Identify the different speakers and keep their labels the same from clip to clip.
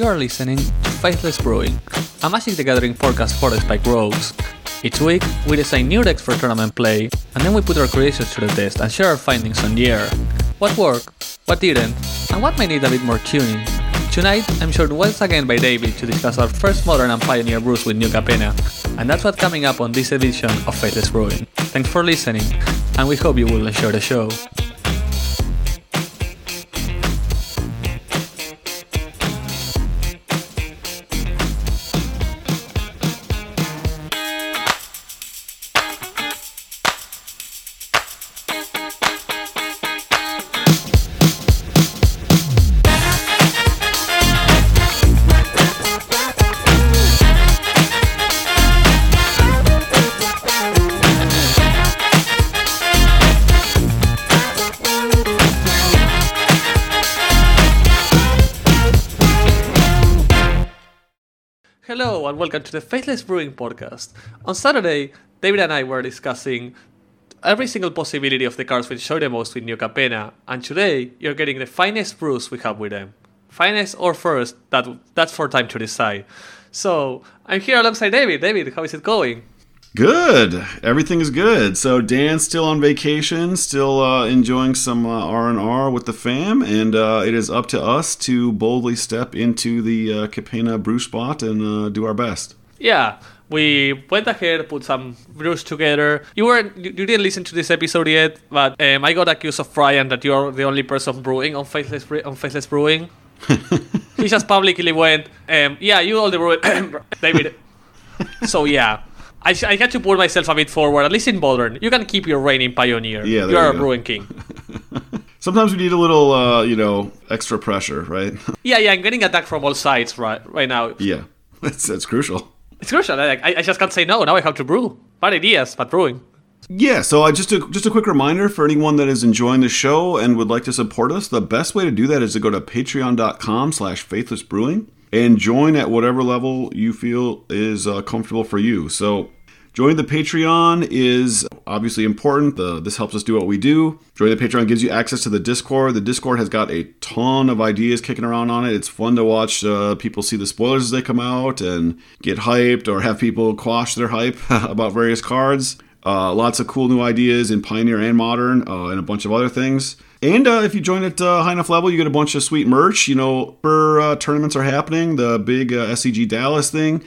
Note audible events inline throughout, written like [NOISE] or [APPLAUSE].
Speaker 1: You are listening to Faithless Brewing, a Magic the Gathering forecast for the Spike Rogues. Each week, we design new decks for tournament play, and then we put our creations to the test and share our findings on the air. What worked, what didn't, and what may need a bit more tuning. Tonight, I'm joined once again by David to discuss our first modern and pioneer brews with New Capenna, and that's what's coming up on this edition of Faithless Brewing. Thanks for listening, and we hope you will enjoy the show. Welcome to the Faithless Brewing Podcast. On Saturday, David and I were discussing every single possibility of the cards which show the most with New Capenna, and today you're getting the finest brews we have with them. Finest or first, that that's for time to decide. So I'm here alongside David. David, how is it going?
Speaker 2: Good. Everything is good. So Dan's still on vacation, still uh, enjoying some uh, R and R with the fam, and uh, it is up to us to boldly step into the uh, Capenna brew spot and uh, do our best.
Speaker 1: Yeah, we went ahead, put some brews together. You were you you didn't listen to this episode yet, but um, I got accused of Brian that you're the only person brewing on Faithless on Faithless Brewing. [LAUGHS] he just publicly went, um, "Yeah, you all the brewing, [COUGHS] David." [LAUGHS] so yeah. I, I had to put myself a bit forward, at least in modern. You can keep your reign in Pioneer.
Speaker 2: Yeah,
Speaker 1: you are a brewing king. [LAUGHS]
Speaker 2: Sometimes we need a little, uh, you know, extra pressure, right? [LAUGHS]
Speaker 1: yeah, yeah, I'm getting attacked from all sides right right now.
Speaker 2: yeah, [LAUGHS] that's that's crucial.
Speaker 1: It's crucial. I, I just can't say no. Now I have to brew. Bad ideas, but brewing.
Speaker 2: Yeah, so I just a, just a quick reminder for anyone that is enjoying the show and would like to support us, the best way to do that is to go to patreon.com slash faithlessbrewing and join at whatever level you feel is uh, comfortable for you. So joining the Patreon is obviously important. The, this helps us do what we do. Joining the Patreon gives you access to the Discord. The Discord has got a ton of ideas kicking around on it. It's fun to watch uh, people see the spoilers as they come out and get hyped or have people quash their hype [LAUGHS] about various cards. Uh, lots of cool new ideas in Pioneer and Modern, uh, and a bunch of other things. And uh, if you join at uh, high enough level, you get a bunch of sweet merch. You know, for uh, tournaments are happening, the big uh, SCG Dallas thing.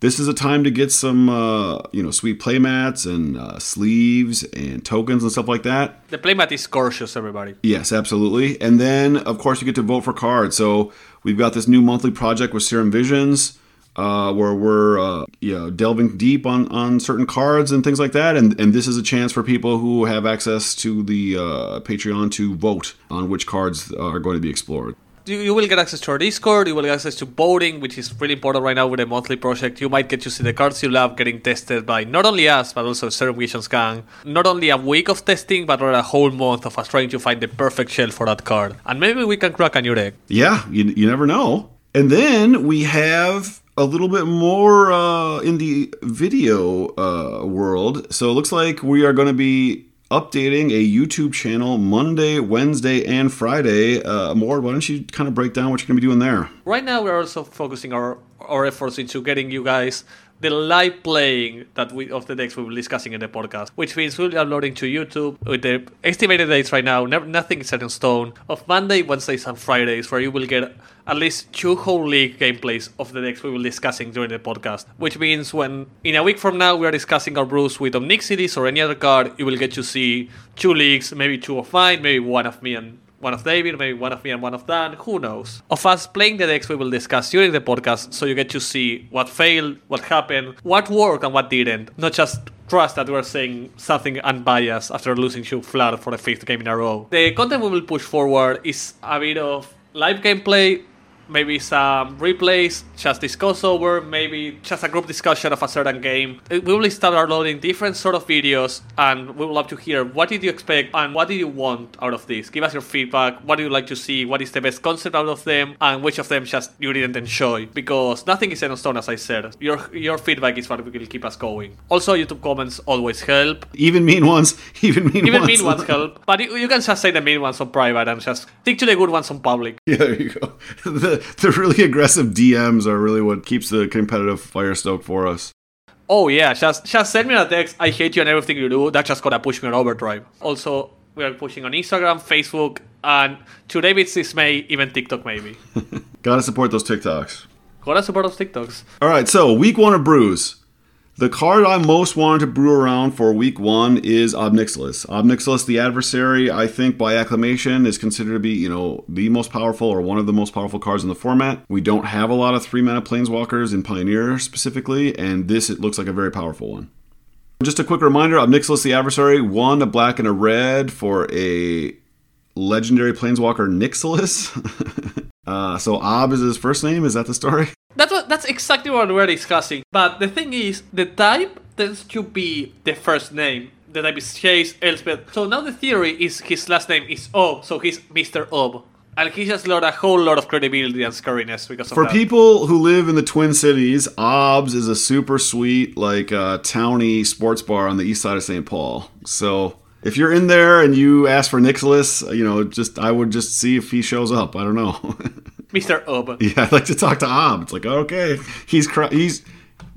Speaker 2: This is a time to get some, uh, you know, sweet playmats and uh, sleeves and tokens and stuff like that.
Speaker 1: The playmat is gorgeous, everybody.
Speaker 2: Yes, absolutely. And then, of course, you get to vote for cards. So we've got this new monthly project with Serum Visions, uh, where we're uh, you know delving deep on on certain cards and things like that. And and this is a chance for people who have access to the uh, Patreon to vote on which cards are going to be explored.
Speaker 1: You, you will get access to our Discord, you will get access to voting, which is really important right now with a monthly project. You might get to see the cards you love getting tested by not only us, but also Serum Visions Gang. Not only a week of testing, but rather a whole month of us trying to find the perfect shell for that card. And maybe we can crack a new deck.
Speaker 2: Yeah, you, you never know. And then we have a little bit more uh, in the video uh, world. So it looks like we are going to be updating a YouTube channel Monday, Wednesday, and Friday. Uh, Mord, why don't you kind of break down what you're going to be doing there?
Speaker 1: Right now, we're also focusing our, our efforts into getting you guys the live playing that we of the decks we will be discussing in the podcast, which means we'll be uploading to YouTube with the estimated dates right now. Never, nothing set in stone of Monday, Wednesdays, and Fridays, where you will get at least two whole league gameplays of the decks we will be discussing during the podcast. Which means when in a week from now we are discussing our brews with Ob Nixilis or any other card, you will get to see two leagues, maybe two of mine, maybe one of me and one of David, maybe one of me and one of Dan, who knows? Of us playing the decks we will discuss during the podcast, so you get to see what failed, what happened, what worked, and what didn't. Not just trust that we're saying something unbiased after losing to Flood for the fifth game in a row. The content we will push forward is a bit of live gameplay, maybe some replays, just discuss over, maybe just a group discussion of a certain game. Uh, We will start uploading different sort of videos, and we would love to hear what did you expect and what did you want out of this. Give us your feedback. What do you like to see? What is the best concept out of them, and which of them just you didn't enjoy? Because nothing is set in stone, as I said. Your your feedback is what will keep us going. Also, YouTube comments always help.
Speaker 2: Even mean ones, [LAUGHS] even mean
Speaker 1: Even
Speaker 2: ones.
Speaker 1: mean ones help, but you, you can just say the mean ones on private and just stick to the good ones on public. [LAUGHS]
Speaker 2: Yeah, there you go. [LAUGHS] The the, [LAUGHS] the really aggressive DMs are really what keeps the competitive fire stoked for us.
Speaker 1: Oh yeah, just just send me a text. I hate you and everything you do. That's just gonna push me on overdrive. Also, we are pushing on Instagram, Facebook, and to David's dismay, even TikTok maybe. [LAUGHS]
Speaker 2: Gotta support those TikToks.
Speaker 1: Gotta support those TikToks.
Speaker 2: All right, so week one of brews. The card I most wanted to brew around for week one is Ob Nixilis. Ob Nixilis, the adversary, I think by acclamation is considered to be, you know, the most powerful or one of the most powerful cards in the format. We don't have a lot of three mana planeswalkers in Pioneer specifically, and this it looks like a very powerful one. Just a quick reminder, Ob Nixilis, the adversary, one a black and a red for a legendary planeswalker Nixilis. [LAUGHS] uh, so Ob is his first name. Is that the story?
Speaker 1: That's. That's exactly what we're discussing. But the thing is, the type tends to be the first name. The type is Chase Elspeth. So now the theory is his last name is Ob, so he's Mr. Ob. And he just lost a whole lot of credibility and scariness because of that.
Speaker 2: For
Speaker 1: that.
Speaker 2: people who live in the Twin Cities, Ob's is a super sweet, like, uh, towny sports bar on the east side of St. Paul. So if you're in there and you ask for Nicholas, you know, just I would just see if he shows up. I don't know. [LAUGHS]
Speaker 1: Mr. Ob. [LAUGHS]
Speaker 2: yeah, I'd like to talk to Ob. It's like, okay, he's cr- he's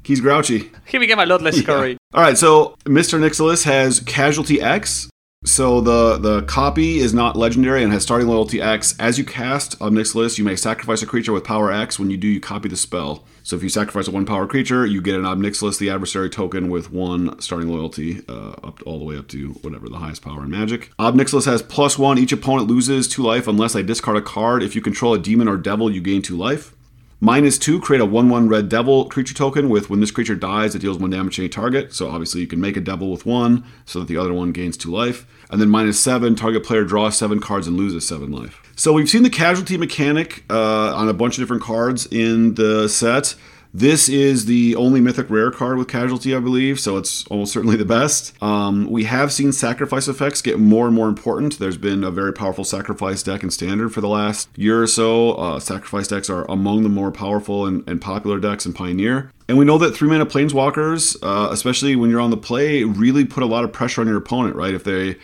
Speaker 2: he's grouchy.
Speaker 1: He became a lot less scurry.
Speaker 2: All right, so Mr. Nixilis has Casualty X. So the the copy is not legendary and has starting loyalty X. As you cast uh, Ob Nixilis, you may sacrifice a creature with power X. When you do, you copy the spell. So if you sacrifice a one power creature, you get an Ob Nixilis, the adversary token, with one starting loyalty, uh, up all the way up to whatever the highest power in Magic. Ob Nixilis has plus one. Each opponent loses two life unless I discard a card. If you control a demon or devil, you gain two life. Minus two, create a 1 1 red devil creature token with when this creature dies, it deals one damage to any target. So obviously you can make a devil with one so that the other one gains two life. And then minus seven, target player draws seven cards and loses seven life. So we've seen the casualty mechanic uh, on a bunch of different cards in the set. This is the only mythic rare card with casualty, I believe, so it's almost certainly the best. Um, we have seen sacrifice effects get more and more important. There's been a very powerful sacrifice deck in standard for the last year or so. Uh, sacrifice decks are among the more powerful and, and popular decks in Pioneer. And we know that three mana planeswalkers, uh, especially when you're on the play, really put a lot of pressure on your opponent, right? If they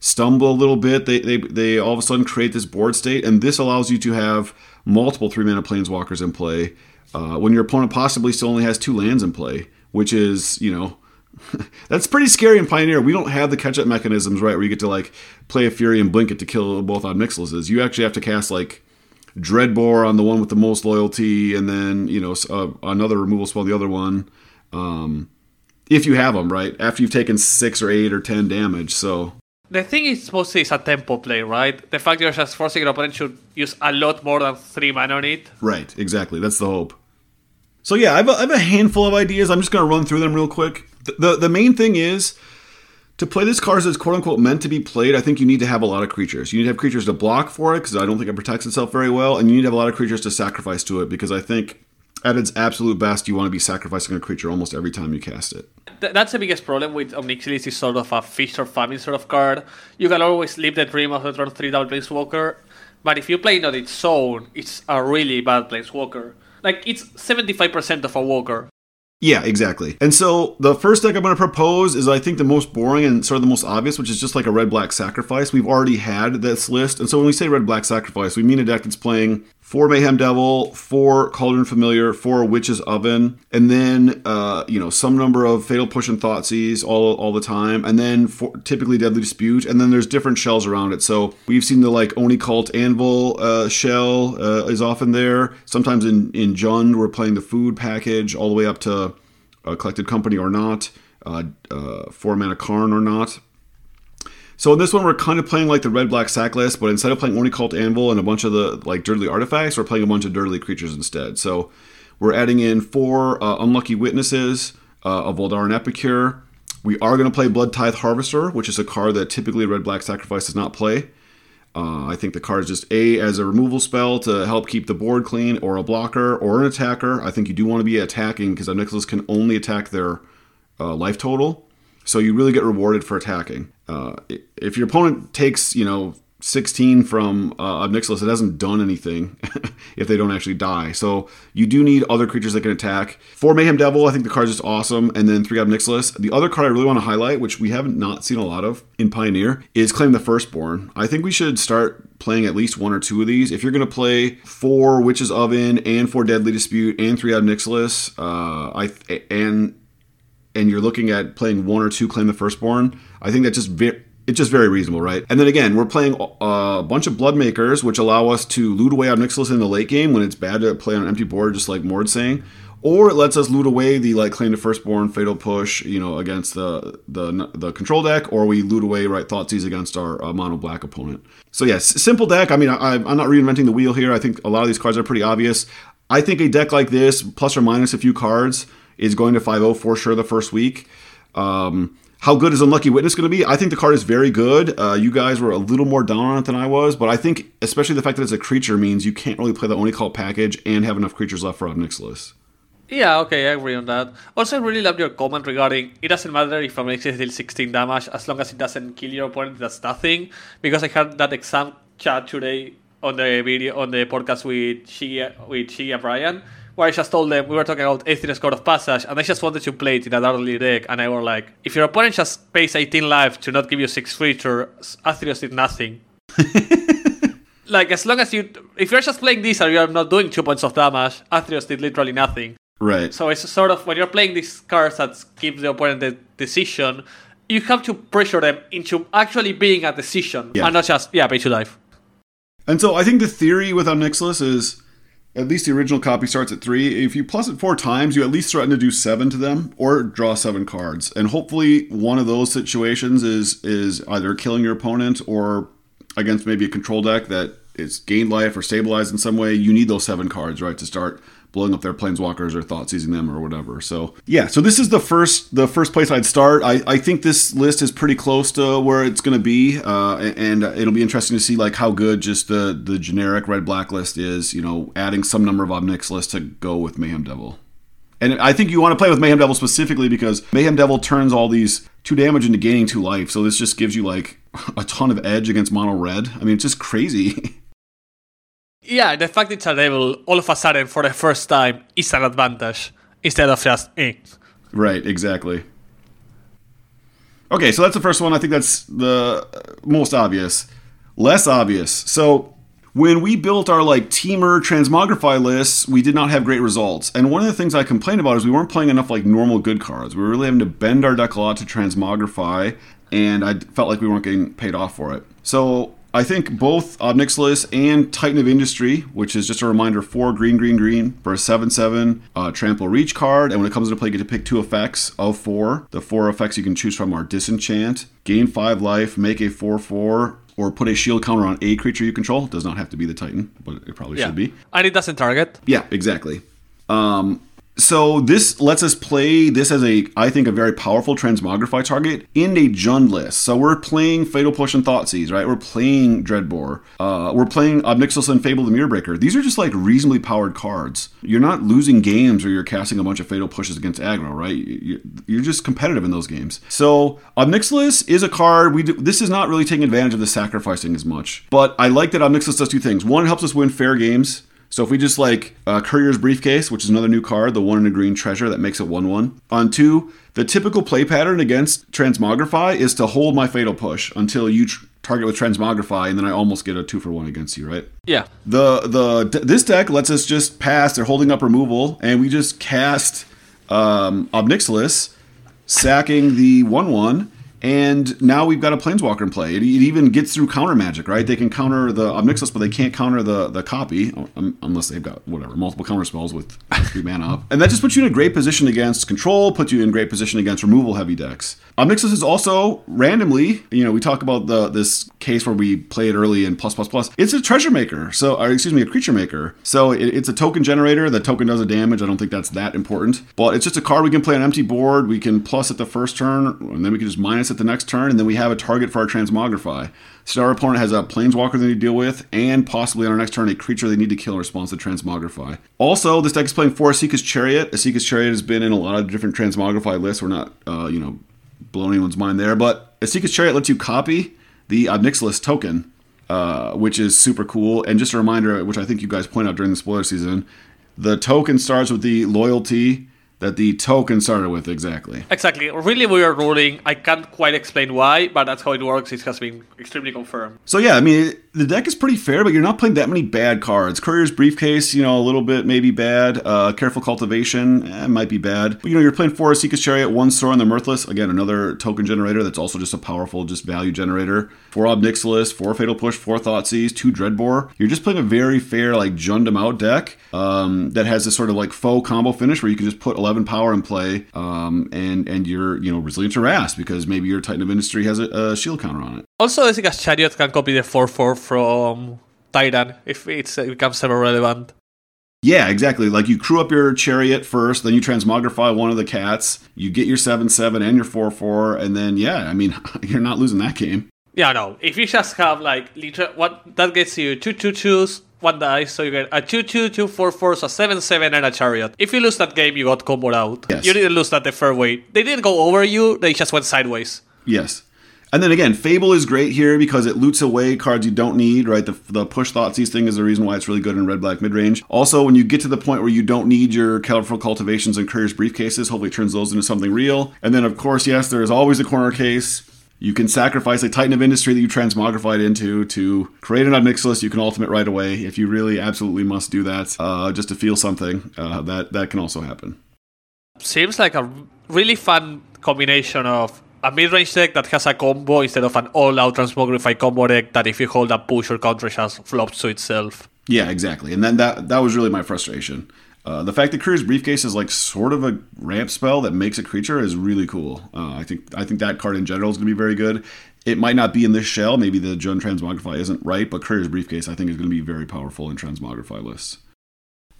Speaker 2: stumble a little bit, they, they, they all of a sudden create this board state, and this allows you to have multiple three mana planeswalkers in play uh, when your opponent possibly still only has two lands in play, which is, you know, [LAUGHS] that's pretty scary in Pioneer. We don't have the catch up mechanisms, right, where you get to like play a Fury and blink it to kill both Ob Nixilises. You actually have to cast like Dreadbore on the one with the most loyalty, and then, you know, uh, another removal spell, the other one. Um, if you have them, right? After you've taken six or eight or ten damage. So
Speaker 1: The thing is mostly it's a tempo play, right? The fact you're just forcing your opponent to use a lot more than three mana on it.
Speaker 2: Right, exactly. That's the hope. So yeah, I have a, I have a handful of ideas. I'm just going to run through them real quick. The, the, the main thing is to play this card as quote unquote meant to be played. I think you need to have a lot of creatures. You need to have creatures to block for it because I don't think it protects itself very well, and you need to have a lot of creatures to sacrifice to it because I think at its absolute best, you want to be sacrificing a creature almost every time you cast it.
Speaker 1: Th- that's the biggest problem with Ob Nixilis is sort of a feast or famine sort of card. You can always live the dream of the turn 3 double Planeswalker, but if you play it on its own, it's a really bad Planeswalker. Like, it's 75% of a Walker.
Speaker 2: Yeah, exactly. And so the first deck I'm going to propose is I think the most boring and sort of the most obvious, which is just like a red black sacrifice. We've already had this list. And so when we say red black sacrifice, we mean a deck that's playing four Mayhem Devil, four Cauldron Familiar, four Witch's Oven, and then uh, you know some number of Fatal Push and Thoughtseize all all the time, and then for, typically Deadly Dispute, and then there's different shells around it. So we've seen the like Oni Cult Anvil uh, shell uh, is often there. Sometimes in in Jund we're playing the food package all the way up to a Collected Company or not, uh, uh, four mana Karn or not. So in this one, we're kind of playing like the red black sack list, but instead of playing Oni Cult Anvil and a bunch of the like dirtly artifacts, we're playing a bunch of dirtly creatures instead. So we're adding in four uh, unlucky witnesses, uh, a Voldaren Epicure. We are going to play Blood Tithe Harvester, which is a card that typically red black sacrifice does not play. Uh, I think the card is just a as a removal spell to help keep the board clean, or a blocker, or an attacker. I think you do want to be attacking because Nicholas can only attack their uh, life total, so you really get rewarded for attacking. Uh, if your opponent takes, you know, 16 from uh, Nicholas, it hasn't done anything [LAUGHS] if they don't actually die. So you do need other creatures that can attack. For Mayhem Devil, I think the card's just awesome. And then three Ob Nixilis. The other card I really want to highlight, which we haven't not seen a lot of in Pioneer, is Claim the Firstborn. I think we should start playing at least one or two of these. If you're going to play four Witch's Oven and four Deadly Dispute and three Ob Nixilis, uh, I and and you're looking at playing one or two Claim the Firstborn, I think that just very it's just very reasonable, right? And then again, we're playing a bunch of blood makers, which allow us to loot away Ob Nixilis in the late game when it's bad to play on an empty board, just like Mord's saying. Or it lets us loot away the like claim to firstborn fatal push, you know, against the the the control deck, or we loot away right Thoughtseize against our uh, mono black opponent. So yes, simple deck. I mean, I, I'm not reinventing the wheel here. I think a lot of these cards are pretty obvious. I think a deck like this, plus or minus a few cards, is going to 5-0 for sure the first week. Um, how good is Unlucky Witness going to be? I think the card is very good. Uh, you guys were a little more down on it than I was, but I think especially the fact that it's a creature means you can't really play the Oni Cult package and have enough creatures left for Ob Nixilis.
Speaker 1: Yeah, okay, I agree on that. Also, I really loved your comment regarding it doesn't matter if Mix deals 16 damage as long as it doesn't kill your opponent, that's nothing. Because I had that exam chat today on the video on the podcast with Shia with she and Brian where I just told them we were talking about Athreos God of Passage, and they just wanted to play it in a early deck, and I were like, if your opponent just pays 18 life to not give you 6 creatures, Athreos did nothing. [LAUGHS] like, as long as you, if you're just playing this and you're not doing 2 points of damage, Athreos did literally nothing.
Speaker 2: Right.
Speaker 1: So it's sort of, when you're playing these cards that give the opponent the decision, you have to pressure them into actually being a decision, yeah. and not just, yeah, pay to life.
Speaker 2: And so I think the theory with Ob Nixilis is at least the original copy starts at three. If you plus it four times, you at least threaten to do seven to them or draw seven cards. And hopefully, one of those situations is is either killing your opponent or against maybe a control deck that is gained life or stabilized in some way. You need those seven cards, right, to start blowing up their planeswalkers or Thoughtseizing them or whatever. So yeah, so this is the first the first place I'd start. I, I think this list is pretty close to where it's going to be, uh, and it'll be interesting to see like how good just the the generic red black list is. You know, adding some number of Ob Nixilis to go with Mayhem Devil. And I think you want to play with Mayhem Devil specifically because Mayhem Devil turns all these two damage into gaining two life. So this just gives you like [LAUGHS] a ton of edge against mono red. I mean, it's just crazy. [LAUGHS]
Speaker 1: Yeah, the fact it's a devil all of a sudden for the first time is an advantage instead of just eh.
Speaker 2: Right, exactly. Okay, so that's the first one. I think that's the most obvious. Less obvious. So when we built our like Temur transmogrify lists, we did not have great results. And one of the things I complained about is we weren't playing enough like normal good cards. We were really having to bend our deck a lot to transmogrify, and I felt like we weren't getting paid off for it. So I think both Ob Nixilis and Titan of Industry, which is just a reminder four green, green, green for a 7 7 uh, trample reach card. And when it comes into play, you get to pick two effects of four. The four effects you can choose from are Disenchant, gain five life, make a 4 4, or put a shield counter on a creature you control. It does not have to be the Titan, but it probably
Speaker 1: yeah.
Speaker 2: should be.
Speaker 1: And it doesn't target.
Speaker 2: Yeah, exactly. Um, so this lets us play this as a, I think, a very powerful transmogrify target in a Jund list. So we're playing Fatal Push and Thoughtseize, right? We're playing Dreadbore. Uh, we're playing Ob Nixilis and Fable the Mirrorbreaker. These are just like reasonably powered cards. You're not losing games or you're casting a bunch of Fatal Pushes against aggro, right? You're just competitive in those games. So Ob Nixilis is a card. We do, this is not really taking advantage of the sacrificing as much, but I like that Ob Nixilis does two things. One, it helps us win fair games so if we just like uh, Courier's Briefcase, which is another new card, the one in a green treasure that makes it 1 1. On two, the typical play pattern against Transmogrify is to hold my Fatal Push until you tr- target with Transmogrify, and then I almost get a two for one against you, right?
Speaker 1: Yeah.
Speaker 2: The the this deck lets us just pass. They're holding up removal, and we just cast um, Ob Nixilis sacking the one one and now we've got a planeswalker in play. It, it, even gets through counter magic, right? They can counter the Ob Nixilis, but they can't counter the the copy um, unless they've got whatever multiple counter spells with [LAUGHS] three mana up. And that just puts you in a great position against control, puts you in great position against removal heavy decks. Ob Nixilis is also randomly, you know, we talk about the this case where we play it early in plus plus plus. It's a treasure maker, so or excuse me, a creature maker. So it, it's a token generator. The token does a damage. I don't think that's that important, but it's just a card we can play on empty board. We can plus at the first turn, and then we can just minus at the next turn, and then we have a target for our transmogrify. So our opponent has a planeswalker they need to deal with, and possibly on our next turn a creature they need to kill in response to transmogrify. Also, this deck is playing for Esika's Chariot. Esika's Chariot has been in a lot of different transmogrify lists. We're not, uh, you know, blowing anyone's mind there, but Esika's Chariot lets you copy the Ob Nixilis token, uh, which is super cool. And just a reminder, which I think you guys point out during the spoiler season, the token starts with the loyalty that the token started with exactly.
Speaker 1: Exactly. Really weird ruling. I can't quite explain why, but that's how it works. It has been extremely confirmed.
Speaker 2: So yeah, I mean, it, the deck is pretty fair, but you're not playing that many bad cards. Courier's Briefcase, you know, a little bit maybe bad. Uh, Careful Cultivation, eh, might be bad. But, you know, you're playing four Esika's Chariot, one Sorin the Mirthless. Again, another token generator that's also just a powerful, just value generator. Four Ob Nixilis, four Fatal Push, four Thoughtseize, two Dreadbore. You're just playing a very fair, like, Jund 'em out deck um, that has this sort of like faux combo finish where you can just put 11 power in play um, and and you're you know resilient to Rast because maybe your Titan of Industry has a, a shield counter on it.
Speaker 1: Also, I think a Chariot can copy the 4 4 from Titan if it's, it becomes ever relevant.
Speaker 2: Yeah, exactly. Like you crew up your chariot first, then you transmogrify one of the cats, you get your 7 7 and your 4 4, and then, yeah, I mean, [LAUGHS] you're not losing that game.
Speaker 1: Yeah, no. If you just have like liter- what that gets you two two twos, one dice, so you get a two two two four four, so seven seven and a chariot. If you lose that game, you got comboed out.
Speaker 2: Yes.
Speaker 1: You didn't lose that the fair way. They didn't go over you. They just went sideways.
Speaker 2: Yes. And then again, Fable is great here because it loots away cards you don't need, right? The, the push Thoughtseize thing is the reason why it's really good in red black mid range. Also, when you get to the point where you don't need your careful cultivations and couriers briefcases, hopefully it turns those into something real. And then, of course, yes, there is always a corner case. You can sacrifice a Titan of Industry that you transmogrified into to create an Ob Nixilis. You can ultimate right away if you really absolutely must do that uh, just to feel something. Uh, that that can also happen.
Speaker 1: Seems like a really fun combination of a mid-range deck that has a combo instead of an all-out transmogrify combo deck that if you hold a push or counter just flops to itself.
Speaker 2: Yeah, exactly. And then that that was really my frustration. Uh, the fact that Courier's Briefcase is like sort of a ramp spell that makes a creature is really cool. Uh, I think I think that card in general is going to be very good. It might not be in this shell. Maybe the Jund Transmogrify isn't right, but Courier's Briefcase I think is going to be very powerful in Transmogrify lists.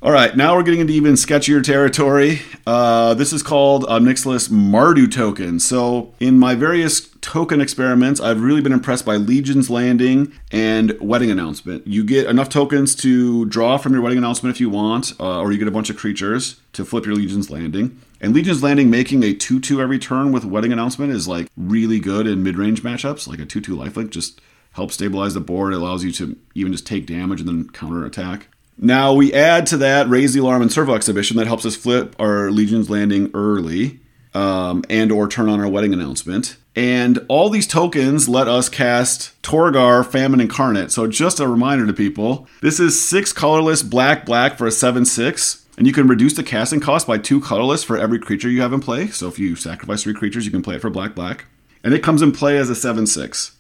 Speaker 2: All right, now we're getting into even sketchier territory. Uh, this is called Ob Nixilis Mardu token. So, in my various token experiments, I've really been impressed by Legion's Landing and Wedding Announcement. You get enough tokens to draw from your Wedding Announcement if you want, uh, or you get a bunch of creatures to flip your Legion's Landing. And Legion's Landing making a 2 2 every turn with Wedding Announcement is like really good in mid range matchups. Like a 2 2 lifelink just helps stabilize the board. It allows you to even just take damage and then counter attack. Now we add to that Raise the Alarm and Servo Exhibition that helps us flip our Legion's Landing early um, and or turn on our wedding announcement. And all these tokens let us cast Torgar, Famine Incarnate. So just a reminder to people, this is six colorless black black for a 7-6. And you can reduce the casting cost by two colorless for every creature you have in play. So if you sacrifice three creatures, you can play it for black black. And it comes in play as a 7-6.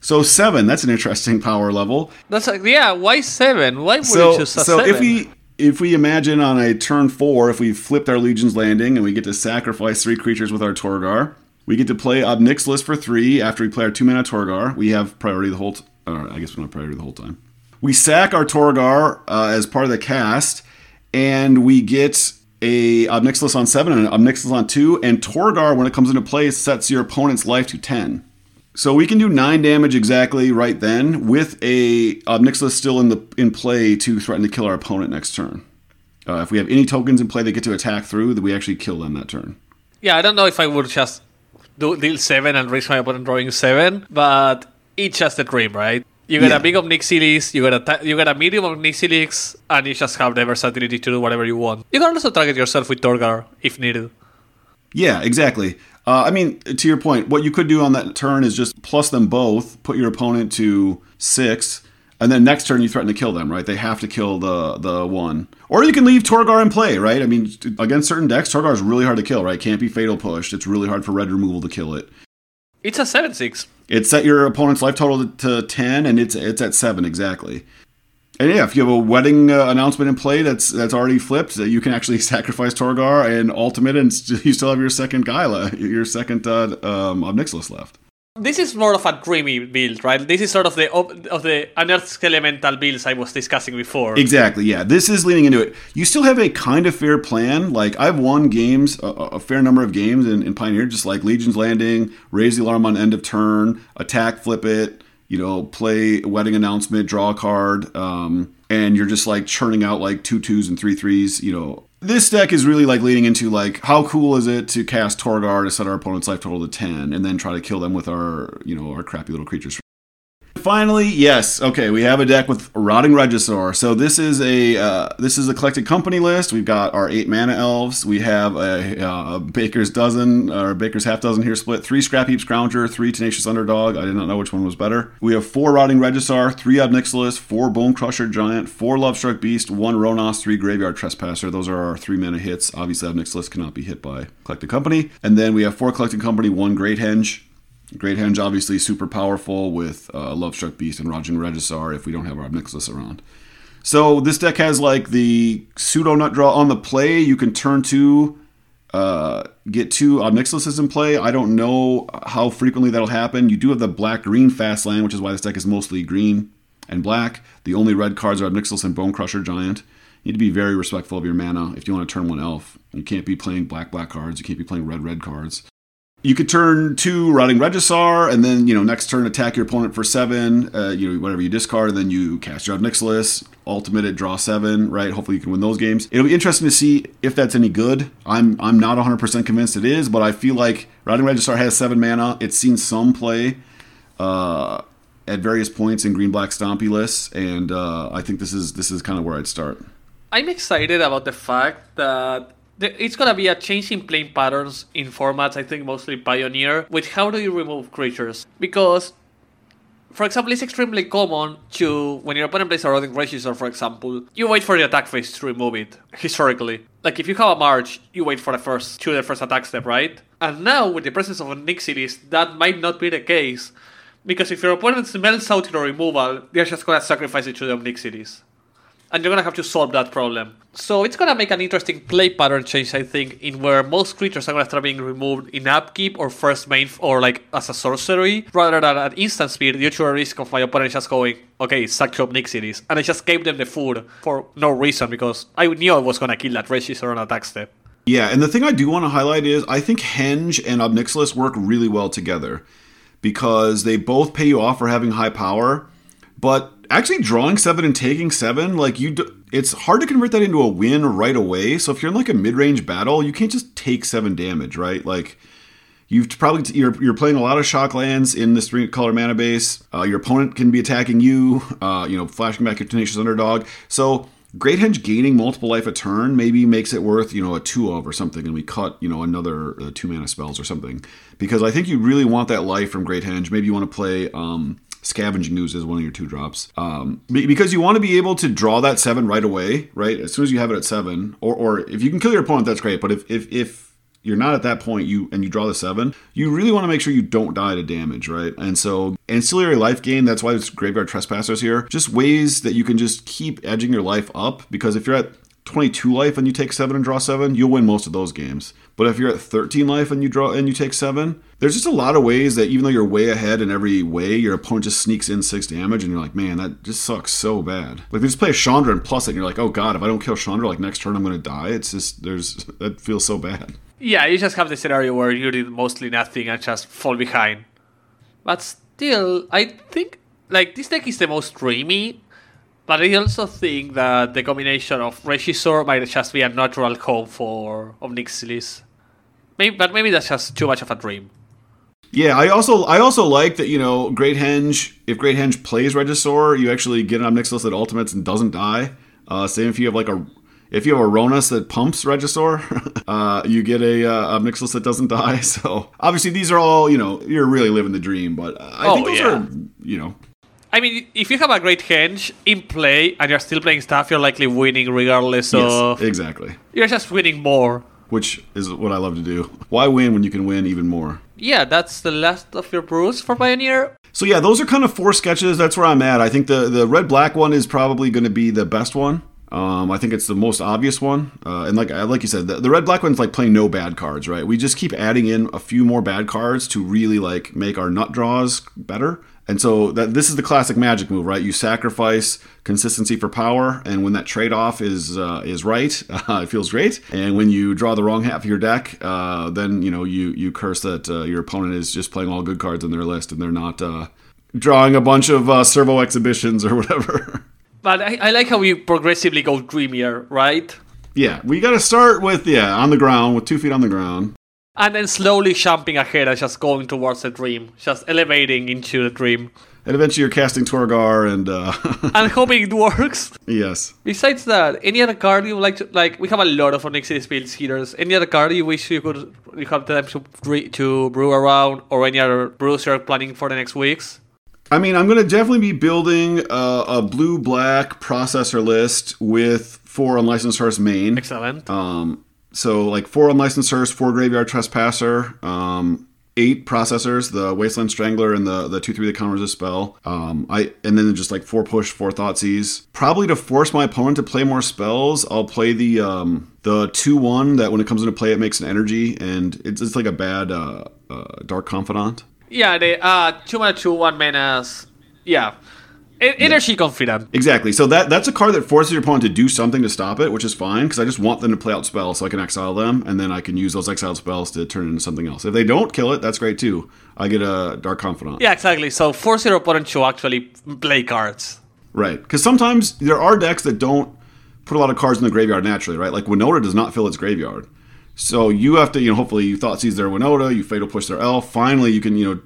Speaker 2: So seven, that's an interesting power level.
Speaker 1: That's like yeah. Why seven? Why would
Speaker 2: So
Speaker 1: you
Speaker 2: so
Speaker 1: seven?
Speaker 2: if we if we imagine on a turn four, if we flipped our Legion's Landing and we get to sacrifice three creatures with our Torgar, we get to play Ob Nixilis for three after we play our two mana Torgar. We have priority the whole. T- or I guess we don't have priority the whole time. We sack our Torgar uh, as part of the cast, and we get a Ob Nixilis on seven and an Ob Nixilis on two. And Torgar, when it comes into play, sets your opponent's life to ten. So we can do nine damage exactly right then, with a Ob Nixilis still in the in play to threaten to kill our opponent next turn. Uh, if we have any tokens in play that get to attack through, then we actually kill them that turn.
Speaker 1: yeah, I don't know if I would just do deal seven and risk my opponent drawing seven, but it's just a dream, right? You get
Speaker 2: Yeah.
Speaker 1: a big Ob Nixilis, you get a ta- you get a medium Ob Nixilis, and you just have the versatility to do whatever you want. You can also target yourself with Torgar if needed.
Speaker 2: Yeah, exactly. Uh, I mean, to your point, what you could do on that turn is just plus them both, put your opponent to six, and then next turn you threaten to kill them, right? They have to kill the the one, or you can leave Torgar in play, right? I mean, against certain decks, Torgar is really hard to kill, right? Can't be fatal pushed. It's really hard for red removal to kill it.
Speaker 1: It's a seven six.
Speaker 2: It set your opponent's life total to, to ten, and it's it's at seven exactly. And yeah, if you have a wedding uh, announcement in play that's that's already flipped, you can actually [LAUGHS] sacrifice Torgar and ultimate, and st- you still have your second Gyla, your second uh, um, Ob Nixilis left.
Speaker 1: This is more of a dreamy build, right? This is sort of the of the unearthed elemental builds I was discussing before.
Speaker 2: Exactly, yeah. This is leaning into it. You still have a kind of fair plan. Like I've won games, a, a fair number of games in, in Pioneer, just like Legion's Landing, raise the alarm on end of turn, attack, flip it, you know, play wedding announcement, draw a card, um, and you're just like churning out like two twos and three threes. You know, this deck is really like leaning into like how cool is it to cast Torgar to set our opponent's life total to ten, and then try to kill them with our you know our crappy little creatures Finally, yes. Okay, we have a deck with Rotting Regisaur. So this is a uh, this is a collected company list. We've got our eight mana elves. We have a, uh, Baker's dozen or Baker's half dozen here split. Three Scrap Heap Scrounger, three Tenacious Underdog. I did not know which one was better. We have four Rotting Regisaur, three Ob Nixilis, four Bone Crusher Giant, four Lovestruck Beast, one Ronos, three Graveyard Trespasser. Those are our three mana hits. Obviously, Ob Nixilis cannot be hit by collected company. And then we have four collected company, one Great Henge. Great Henge, obviously super powerful with uh, Lovestruck Beast and Rotting Regisaur if we don't have our Nicholas around. So this deck has like the pseudo nut draw on the play. You can turn two, uh, get two Nixilis in play. I don't know how frequently that'll happen. You do have the black green fast land, which is why this deck is mostly green and black. The only red cards are Ob Nixilis and Bone Crusher Giant. You need to be very respectful of your mana if you want to turn one elf. You can't be playing black black cards. You can't be playing red red cards. You could turn two Rotting Regisaur, and then you know next turn attack your opponent for seven. Uh, you know whatever you discard, and then you cast your Nixilis, ultimate it, draw seven. Right? Hopefully you can win those games. It'll be interesting to see if that's any good. I'm I'm not 100 percent convinced it is, but I feel like Rotting Regisaur has seven mana. It's seen some play. Uh, at various points in green black stompy lists, and uh, I think this is this is kind of where I'd start.
Speaker 1: I'm excited about the fact that it's gonna be a change in playing patterns in formats. I think mostly Pioneer. With how do you remove creatures? Because, for example, it's extremely common to when your opponent plays a Rotting Regisaur, for example, you wait for the attack phase to remove it. Historically, like if you have a March, you wait for the first to the first attack step, right? And now with the presence of Nixilis, that might not be the case. Because if your opponent smells out your removal, they're just gonna sacrifice it to the Nixilis and you're gonna have to solve that problem. So it's gonna make an interesting play pattern change, I think, in where most creatures are gonna start being removed in upkeep or first main or like as a sorcery, rather than at instant speed due to a risk of my opponent just going, okay, suck up Nixilis. And I just gave them the food for no reason because I knew I was gonna kill that Regisaur on attack step.
Speaker 2: Yeah, and the thing I do want to highlight is I think Henge and Ob Nixilis work really well together because they both pay you off for having high power, but actually drawing seven and taking seven, like you, it's hard to convert that into a win right away. So if you're in like a mid-range battle, you can't just take seven damage, right? Like you've probably you're, you're playing a lot of shock lands in this three color mana base. Uh, your opponent can be attacking you, uh, you know, flashing back your tenacious underdog. So Great Henge gaining multiple life a turn maybe makes it worth you know a two of or something, and we cut you know another uh, two mana spells or something because I think you really want that life from Great Henge. Maybe you want to play. Um, Scavenging Ooze as one of your two drops. Um, because you want to be able to draw that seven right away, right? As soon as you have it at seven, or, or if you can kill your opponent, that's great. But if, if, if you're not at that point, you and you draw the seven, you really want to make sure you don't die to damage, right? And so ancillary life gain, that's why there's graveyard trespassers here. Just ways that you can just keep edging your life up because if you're at 22 life and you take 7 and draw 7, you'll win most of those games. But if you're at 13 life and you draw and you take 7, there's just a lot of ways that even though you're way ahead in every way, your opponent just sneaks in 6 damage and you're like, "Man, that just sucks so bad." Like they just play a Chandra and plus it and you're like, "Oh god, if I don't kill Chandra like next turn I'm to die." It's just there's [LAUGHS] that feels so bad.
Speaker 1: Yeah, you just have the scenario where you did mostly nothing and just fall behind. But still, I think like this deck is the most dreamy but I also think that the combination of Regisaur might just be a natural home for Ob Nixilis. Maybe, but maybe that's just too much of a dream.
Speaker 2: Yeah, I also I also like that you know Great Henge. If Great Henge plays Regisaur, you actually get an Ob Nixilis that ultimates and doesn't die. Uh, same if you have like a if you have a Ronas that pumps Regisaur, [LAUGHS] uh, you get a, uh, a Nixilis that doesn't die. [LAUGHS] So obviously these are all you know you're really living the dream. But I oh, think those yeah. are you know
Speaker 1: I mean, if you have a great henge in play and you're still playing stuff, you're likely winning regardless yes, of.
Speaker 2: Exactly.
Speaker 1: You're just winning more.
Speaker 2: Which is what I love to do. Why win when you can win even more?
Speaker 1: Yeah, that's the last of your brews for Pioneer.
Speaker 2: So yeah, those are kind of four sketches. That's where I'm at. I think the the red black one is probably going to be the best one. Um, I think it's the most obvious one, uh, and like like you said, the, the, red black one's like playing no bad cards, right? We just keep adding in a few more bad cards to really like make our nut draws better. And so that this is the classic magic move, right? You sacrifice consistency for power, and when that trade-off is uh, is right, [LAUGHS] uh, it feels great. And when you draw the wrong half of your deck, uh, then you know you you curse that uh, your opponent is just playing all good cards in their list, and they're not uh, drawing a bunch of uh, servo exhibitions or [LAUGHS] whatever.
Speaker 1: But I, I like how we progressively go dreamier, right?
Speaker 2: Yeah, we got to start with yeah on the ground with two feet on the ground
Speaker 1: and then slowly jumping ahead and just going towards the dream, just elevating into the dream.
Speaker 2: and eventually you're casting Torgar and uh, [LAUGHS]
Speaker 1: and hoping it works.
Speaker 2: yes.
Speaker 1: Besides that, any other card you would like to like? We have a lot of Onyx's builds heaters. Any other card you wish you could you have time to to brew around, or any other brews you're planning for the next weeks?
Speaker 2: I mean, I'm going to definitely be building a, a blue black processor list with four unlicensed hearse main.
Speaker 1: Excellent.
Speaker 2: Um, so like four unlicensed four graveyard trespasser, um, eight processors, the Wasteland Strangler and the the two three that counters a spell. Um, I and then just like four push, four Thoughtseize. Probably to force my opponent to play more spells, I'll play the um, the two one that when it comes into play it makes an energy and it's, it's like a bad uh, uh, Dark Confidant.
Speaker 1: Yeah, the uh two mana two one menace. Yeah. Energy confident.
Speaker 2: Exactly. So that that's a card that forces your opponent to do something to stop it, which is fine because I just want them to play out spells so I can exile them, and then I can use those exiled spells to turn it into something else. If they don't kill it, that's great too. I get a Dark Confidant.
Speaker 1: Yeah, exactly. So force your opponent to actually play cards.
Speaker 2: Right. Because sometimes there are decks that don't put a lot of cards in the graveyard naturally, right? Like Winota does not fill its graveyard. So you have to, you know, hopefully you Thoughtseize their Winota, you fatal push their elf. Finally, you can, you know,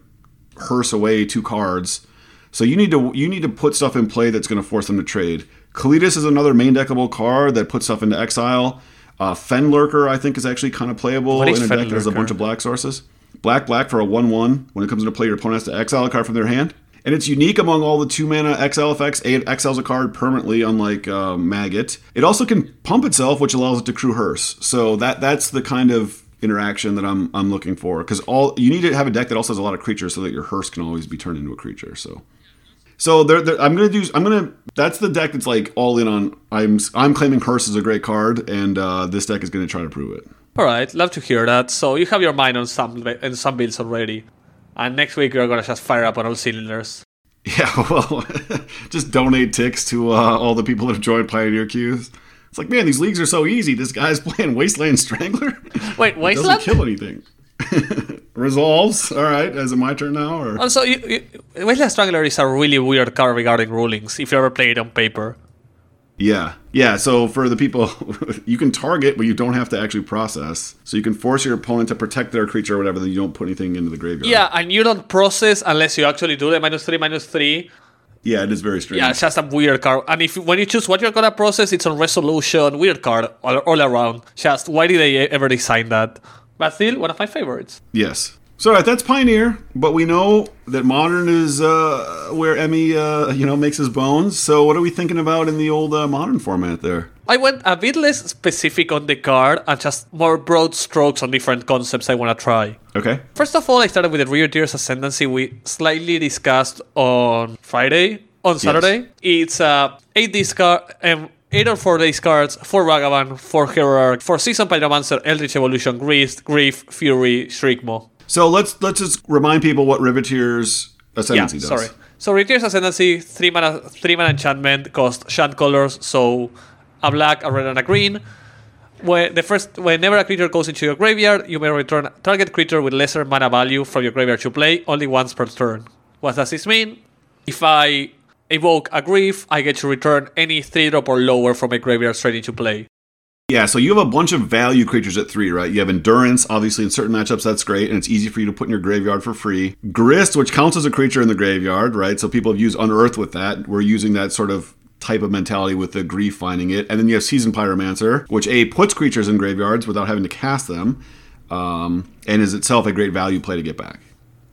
Speaker 2: hearse away two cards. So you need to you need to put stuff in play that's going to force them to trade. Kalitas is another main deckable card that puts stuff into exile. Uh, Fenlurker, I think, is actually kind of playable in a deck that has a bunch of black sources. Black, black for a 1 1. When it comes into play, your opponent has to exile a card from their hand. And it's unique among all the two mana exile effects. It exiles a card permanently, unlike uh, Maggot. It also can pump itself, which allows it to crew hearse. So that that's the kind of interaction that I'm I'm looking for. Because all you need to have a deck that also has a lot of creatures, so that your hearse can always be turned into a creature. So. So there, there, I'm gonna do. I'm gonna. That's the deck that's like all in on. I'm I'm claiming Hearse is a great card, and uh, this deck is gonna try to prove it.
Speaker 1: All right, love to hear that. So you have your mind on some on some builds already, and next week you're gonna just fire up on all cylinders. [LAUGHS]
Speaker 2: Yeah, well, [LAUGHS] just donate ticks to uh, all the people that have joined Pioneer Queues. It's like, man, these leagues are so easy. This guy's [LAUGHS] playing Wasteland Strangler.
Speaker 1: Wait, Wasteland Doesn't
Speaker 2: kill anything. [LAUGHS] Resolves. All right. Is it my turn now? Or oh,
Speaker 1: Also, you, you, Wasteland Strangler is a really weird card regarding rulings. If you ever play it on paper,
Speaker 2: yeah, yeah. So for the people, [LAUGHS] you can target, but you don't have to actually process. So you can force your opponent to protect their creature or whatever. Then you don't put anything into the graveyard.
Speaker 1: yeah, and you don't process unless you actually do the minus three, minus three.
Speaker 2: yeah. It is very strange.
Speaker 1: Yeah, it's just a weird card. And if when you choose what you're gonna process, it's on resolution. Weird card all, all around. Just why did they ever design that? But still, one of my favorites.
Speaker 2: Yes. So right, that's Pioneer, but we know that Modern is uh, where Emmy, uh, you know, makes his bones. So what are we thinking about in the old uh, Modern format there?
Speaker 1: I went a bit less specific on the card and just more broad strokes on different concepts I want to try.
Speaker 2: Okay.
Speaker 1: First of all, I started with the Riveteers Ascendancy we slightly discussed on Friday. On Saturday, it's a 8 discard, um, 8 or 4 days cards, 4 Vagabond, 4 Hierarch, 4 Season Pyromancer, Eldritch Evolution, Grief, Grief, Fury, Shriekmaw.
Speaker 2: So let's let's just remind people what Riveteer's
Speaker 1: Yeah,
Speaker 2: Ascendancy does.
Speaker 1: sorry. So Riveteers Ascendancy, 3 mana, 3 mana enchantment, cost Shant colors, so a black, a red, and a green. When the first, whenever a creature goes into your graveyard, you may return target creature with lesser mana value from your graveyard to play only once per turn. What does this mean? If I evoke a grief, I get to return any three drop or lower from my graveyard straight into play.
Speaker 2: Yeah, so you have a bunch of value creatures at three, right? You have endurance, obviously in certain matchups that's great, and it's easy for you to put in your graveyard for free. Grist, which counts as a creature in the graveyard, right? So people have used Unearth with that. We're using that sort of type of mentality with the grief finding it. And then you have Season Pyromancer, which A puts creatures in graveyards without having to cast them, um, and is itself a great value play to get back.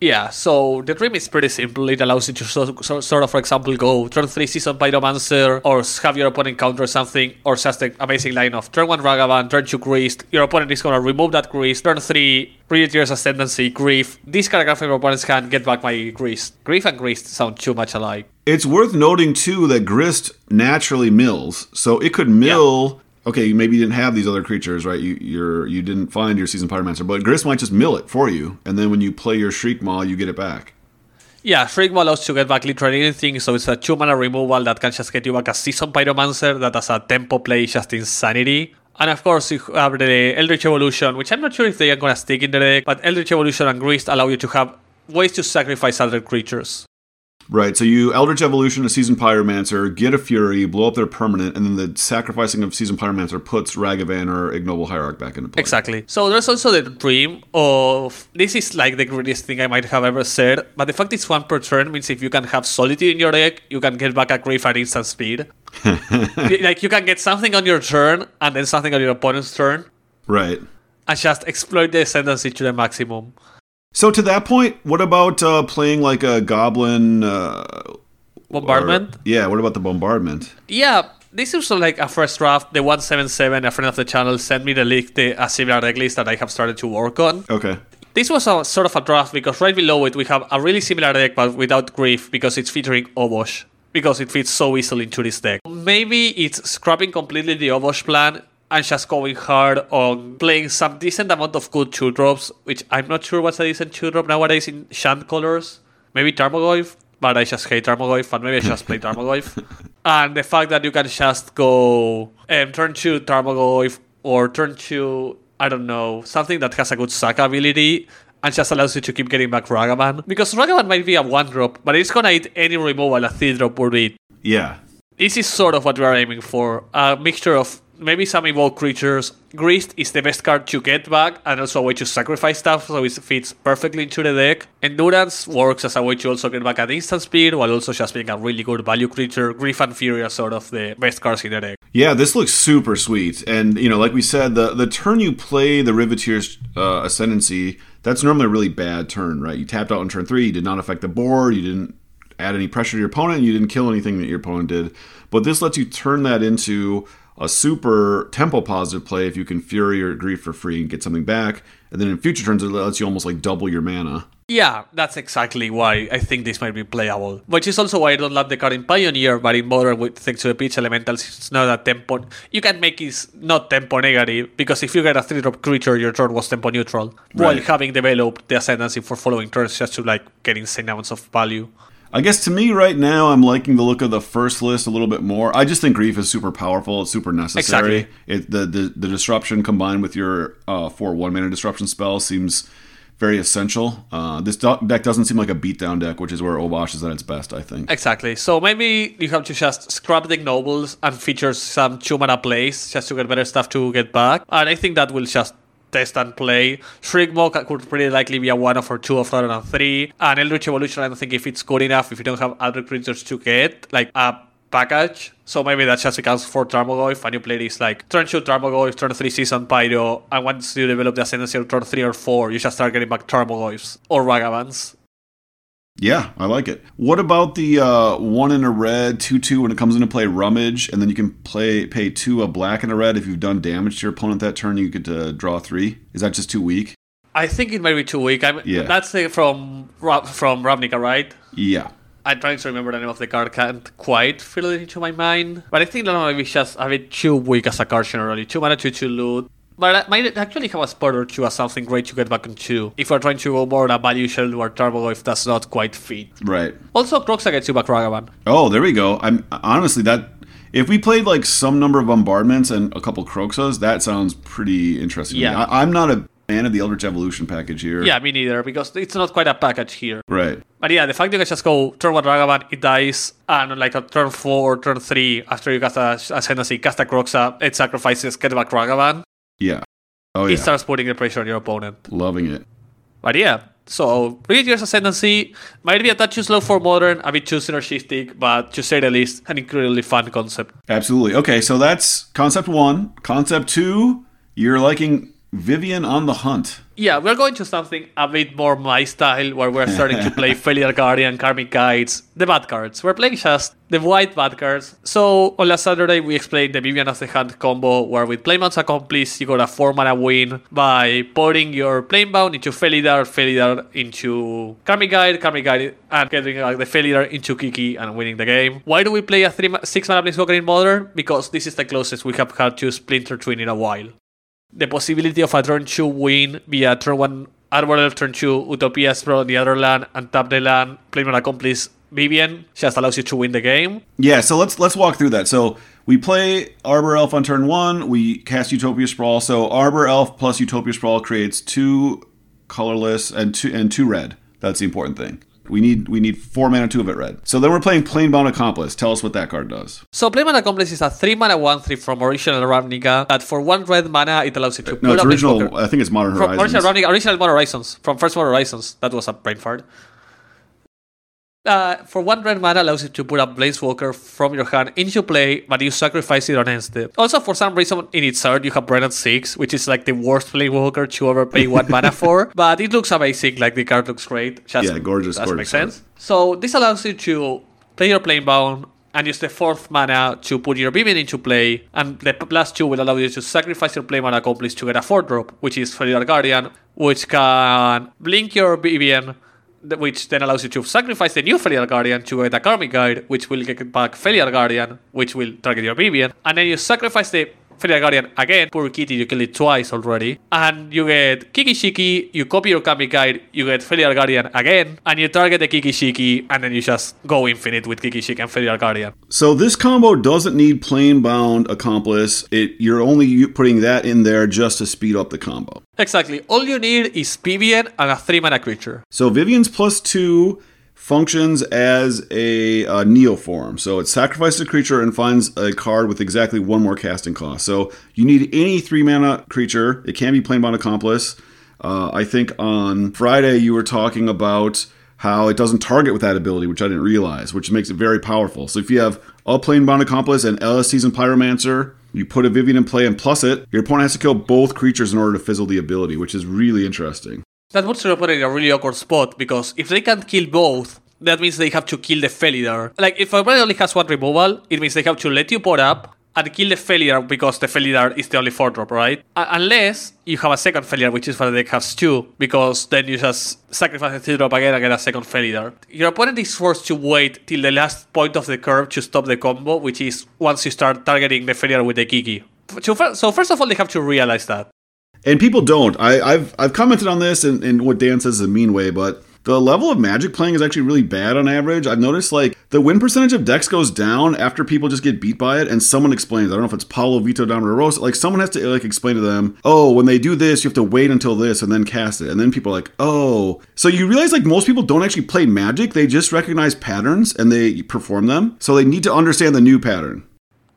Speaker 1: Yeah, so the dream is pretty simple. It allows you to so, so, sort of, for example, go turn 3 Season Pyromancer, or have your opponent counter something, or just a, a basic line of turn 1 Ragavan, turn 2 Grist. Your opponent is going to remove that Grist, turn 3 Predator's Ascendancy, Grief. A card from your opponent's hand, get back my Grist. Grief and Grist sound too much alike.
Speaker 2: It's worth noting too that Grist naturally mills, so it could mill. Okay, maybe you didn't have these other creatures, right? You you're you didn't find your season pyromancer, but Grist might just mill it for you, and then when you play your Shriek Maw, you get it back.
Speaker 1: Yeah, Shriekmaw allows you to get back literally anything, so it's a 2 mana removal that can just get you back a Season Pyromancer that has a tempo play just insanity. And of course, you have the Eldritch Evolution, which I'm not sure if they are gonna stick in the deck, but Eldritch Evolution and Grist allow you to have ways to sacrifice other creatures.
Speaker 2: Right, so you Eldritch Evolution a Season Pyromancer, get a Fury, blow up their permanent, and then the sacrificing of Season Pyromancer puts Ragavan or Ignoble Hierarch back into play.
Speaker 1: Exactly. So there's also the dream of this is like the greatest thing I might have ever said, but the fact it's one per turn means if you can have Solitude in your deck, you can get back a Grief at instant speed. [LAUGHS] like you can get something on your turn and then something on your opponent's turn,
Speaker 2: Right.
Speaker 1: and just exploit the ascendancy to the maximum.
Speaker 2: So to that point, what about uh, playing like a Goblin uh, or-
Speaker 1: Bombardment.
Speaker 2: yeah, what about the Bombardment?
Speaker 1: Yeah, this is like a first draft. The 177, a friend of the channel, sent me the link, the, a similar deck list that I have started to work on.
Speaker 2: Okay.
Speaker 1: This was a sort of a draft because right below it we have a really similar deck but without Grief because it's featuring Obosh. Because it fits so easily into this deck. Maybe it's scrapping completely the Obosh plan and just going hard on playing some decent amount of good two drops, which I'm not sure what's a decent two drop nowadays in Shant colors. Maybe Tarmogoyf, but I just hate Tarmogoyf, and maybe I just play [LAUGHS] Tarmogoyf. and the fact that you can just go um, turn two Tarmogoyf or turn two, I don't know, something that has a good sack ability and just allows you to keep getting back Ragavan. Because Ragavan might be a one drop, but it's gonna eat any removal a three drop would eat.
Speaker 2: Yeah.
Speaker 1: This is sort of what we are aiming for. A mixture of maybe some evolved creatures. Grist is the best card to get back and also a way to sacrifice stuff, so it fits perfectly into the deck. Endurance works as a way to also get back at instant speed while also just being a really good value creature. Grief and Fury are sort of the best cards in the deck.
Speaker 2: Yeah, this looks super sweet. And, you know, like we said, the, the turn you play the Riveteer's uh, Ascendancy, that's normally a really bad turn, right? You tapped out on turn three, you did not affect the board, you didn't add any pressure to your opponent, you didn't kill anything that your opponent did. But this lets you turn that into a super tempo positive play if you can Fury or Grief for free and get something back. And then in future turns, it lets you almost like double your mana.
Speaker 1: Yeah, that's exactly why I think this might be playable. Which is also why I don't love the card in Pioneer, but in Modern, with thanks to the pitch elementals, it's not a tempo. You can make it not tempo negative because if you get a three drop creature, your turn was tempo neutral, while having developed the ascendancy for following turns just to like get insane amounts of value.
Speaker 2: I guess to me right now, I'm liking the look of the first list a little bit more. I just think grief is super powerful. It's super necessary.
Speaker 1: Exactly.
Speaker 2: It, the, the the disruption combined with your uh, four one mana disruption spell seems very essential. Uh, this deck doesn't seem like a beatdown deck, which is where Obosh is at its best. I think.
Speaker 1: Exactly. So maybe you have to just scrap the nobles and feature some two mana plays just to get better stuff to get back. And I think that will just test and play. Shriekmaw could pretty likely be a one off or two off rather than three. And Eldritch Evolution, I don't think if it's good enough, if you don't have other creatures to get, like a package. So maybe that just becomes for Tarmogoyf, and you play this like turn two Tarmogoyf, turn three Season Pyro, and once you develop the Ascendancy turn three or four, you just start getting back Tarmogoyfs or Ragavans.
Speaker 2: Yeah, I like it. What about the uh, one in a red, two two when it comes into play rummage, and then you can play pay two a black and a red if you've done damage to your opponent that turn. You get to draw three. Is that just too weak?
Speaker 1: I think it might be too weak. I'm,
Speaker 2: Yeah.
Speaker 1: That's the, from from Ravnica, right?
Speaker 2: Yeah.
Speaker 1: I'm trying to remember the name of the card. Can't quite fill it into my mind. But I think that might be just a bit too weak as a card generally. Two mana, two two loot. But I might actually have a spot or two as something great to get back into. If we're trying to go more on a value shield or turbo, if that's not quite fit.
Speaker 2: Right.
Speaker 1: Also, Kroxa gets you back Ragavan.
Speaker 2: Oh, there we go. I'm honestly that if we played like some number of bombardments and a couple Kroxas, that sounds pretty interesting.
Speaker 1: Yeah.
Speaker 2: I, I'm not a fan of the Eldritch Evolution package here.
Speaker 1: Yeah, me neither, because it's not quite a package here.
Speaker 2: Right.
Speaker 1: But yeah, the fact that you can just go turn one Ragavan, it dies, and like a turn four, or turn three, after you cast a Ascendancy, cast a Kroxa, it sacrifices, get back Ragavan,
Speaker 2: Yeah. Oh
Speaker 1: it starts putting the pressure on your opponent.
Speaker 2: Loving it.
Speaker 1: But yeah, so Brigadiers Ascendancy might be a touch too slow for modern, a bit too synergistic, but to say the least, an incredibly fun concept.
Speaker 2: Absolutely. Okay, so that's concept one. Concept two, you're liking Vivien on the hunt.
Speaker 1: Yeah, we're going to something a bit more my style, where we're starting to play [LAUGHS] Felidar Guardian, Karmic Guides, the bad cards. We're playing just the white bad cards. So on last Saturday we explained the Vivien of the Hunt combo, where with Playmounts Accomplice you got a 4 mana win by putting your Planebound into Felidar, Felidar into Karmic Guide, Karmic Guide, and getting uh, the Felidar into Kiki and winning the game. Why do we play a 3 ma- 6 mana Planeswalker in Modern? Because this is the closest we have had to Splinter Twin in a while the possibility of a turn 2 win via turn 1 Arbor Elf, turn 2 Utopia Sprawl on the other land, and tap the land, play an accomplice Vivien just allows you to win the game.
Speaker 2: Yeah, so let's let's walk through that. So we play Arbor Elf on turn one. We cast Utopia Sprawl. So Arbor Elf plus Utopia Sprawl creates two colorless and two and two red. That's the important thing. We need we need four mana, two of it red. So then we're playing Planebound Accomplice. Tell us what that card does.
Speaker 1: So Planebound Accomplice is a 3 mana 1 3 from Original Ravnica that for 1 red mana it allows you to uh,
Speaker 2: No,
Speaker 1: put
Speaker 2: it's original. I think it's Modern
Speaker 1: From
Speaker 2: Horizons.
Speaker 1: Original Ravnica, Original Modern Horizons. From First Modern Horizons. That was a brain fart. Uh, for one red mana allows you to put a Planeswalker from your hand into play, but you sacrifice it on end. Also, for some reason, in its art, you have Wrenn and 6, which is like the worst Planeswalker to ever pay one mana [LAUGHS] for. But it looks amazing, like the card looks great. Just
Speaker 2: Yeah, gorgeous,
Speaker 1: Doesn't
Speaker 2: gorgeous
Speaker 1: make sense. So this allows you to play your Planebound and use the fourth mana to put your Vivien into play, and the plus two will allow you to sacrifice your Planebound Accomplice to get a four drop, which is Felidar Guardian, which can blink your Vivien, th- which then allows you to sacrifice the new Felidar Guardian to get a Karmic Guide, which will get back Felidar Guardian, which will target your Vivien, and then you sacrifice the Felidar Guardian again, poor kitty, you kill it twice already, and you get Kiki Jiki, you copy your Karmic Guide, you get Felidar Guardian again, and you target the Kiki Jiki, and then you just go infinite with Kiki Jiki and Felidar Guardian.
Speaker 2: So this combo doesn't need Planebound Accomplice. It you're only putting that in there just to speed up the combo.
Speaker 1: Exactly. All you need is Vivien and a 3 mana creature.
Speaker 2: So Vivien's plus two functions as a uh, neoform. So it sacrifices a creature and finds a card with exactly one more casting cost. So you need any three mana creature. It can be Planebound Accomplice. Uh, I think on Friday you were talking about how it doesn't target with that ability, which I didn't realize, which makes it very powerful. So if you have a Planebound Accomplice and LS Season Pyromancer, you put a Vivien in play and plus it, your opponent has to kill both creatures in order to fizzle the ability, which is really interesting.
Speaker 1: That puts your opponent in a really awkward spot because if they can't kill both, that means they have to kill the Felidar. Like, if your opponent only has one removal, it means they have to let you put up and kill the Felidar because the Felidar is the only 4 drop, right? Uh, unless you have a second Felidar, which is what the deck has two, because then you just sacrifice the 3 drop again and get a second Felidar. Your opponent is forced to wait till the last point of the curve to stop the combo, which is once you start targeting the Felidar with the Kiki. So first of all, they have to realize that.
Speaker 2: And people don't. I, I've I've commented on this in, in what Dan says is a mean way, but the level of magic playing is actually really bad on average. I've noticed like the win percentage of decks goes down after people just get beat by it, and someone explains. I don't know if it's Paulo Vitor Damo da Rosa. Like someone has to like explain to them, oh, when they do this, you have to wait until this and then cast it, and then people are like, oh. So you realize like most people don't actually play magic; they just recognize patterns and they perform them. So they need to understand the new pattern.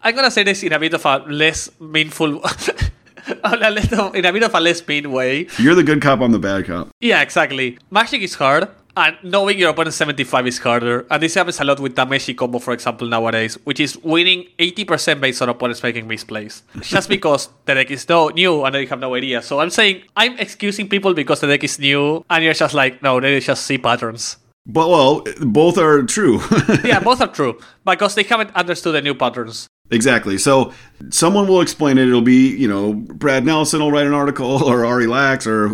Speaker 1: I'm gonna say this in a bit of a less [LAUGHS] meanful, a little- in a bit of a less mean way.
Speaker 2: You're the good cop, I'm the bad cop.
Speaker 1: Yeah, exactly. Magic is hard, and knowing your opponent 75 is harder. And this happens a lot with Tameshi combo, for example, nowadays, which is winning 80% based on opponents making misplays. Just because [LAUGHS] the deck is no new and they have no idea. So I'm saying I'm excusing people because the deck is new, and you're just like, no, they just see patterns.
Speaker 2: But well, both are true. [LAUGHS]
Speaker 1: Yeah, both are true because they haven't understood the new patterns.
Speaker 2: Exactly. So someone will explain it. It'll be, you know, Brad Nelson will write an article [LAUGHS] or Ari Lax or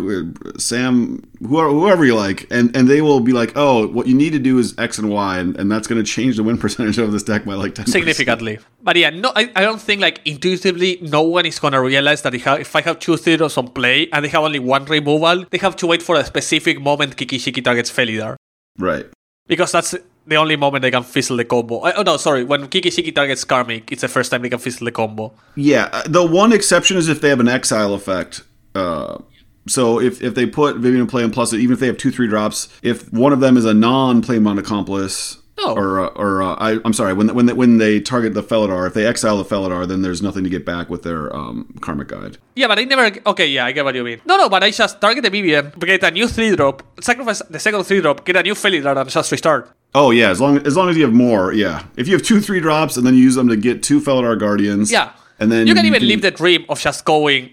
Speaker 2: Sam, whoever, you like. And, and they will be like, oh, what you need to do is X and Y. And, and that's going to change the win [LAUGHS] percentage of this deck by like 10
Speaker 1: significantly. But yeah, no, I, I don't think like intuitively no one is gonna realize that if I- if I have two zeros on play and they have only one removal, they have to wait for a specific moment Kiki Jiki targets Felidar.
Speaker 2: Right.
Speaker 1: Because that's the only moment they can fizzle the combo. Oh no, sorry, when Kiki Jiki targets Karmic, it's the first time they can fizzle the combo.
Speaker 2: Yeah. uh, The one exception is if they have an exile effect. Uh, so if, if they put Vivien play and plus even if they have two, three drops, if one of them is a non-Planebound accomplice,
Speaker 1: Oh.
Speaker 2: or uh, or uh, I, I'm sorry, when when they, when they target the Felidar, if they exile the Felidar, then there's nothing to get back with their um, Karmic Guide.
Speaker 1: Yeah, but I never. Okay, yeah, I get what you mean. No, no, but I just target the Vivien, get a new 3 drop, sacrifice the second 3 drop, get a new Felidar, and just restart.
Speaker 2: Oh yeah, as long as long as you have more, yeah. If you have two three drops and then you use them to get two Felidar Guardians,
Speaker 1: Yeah.
Speaker 2: and then
Speaker 1: you can even live the dream of just going.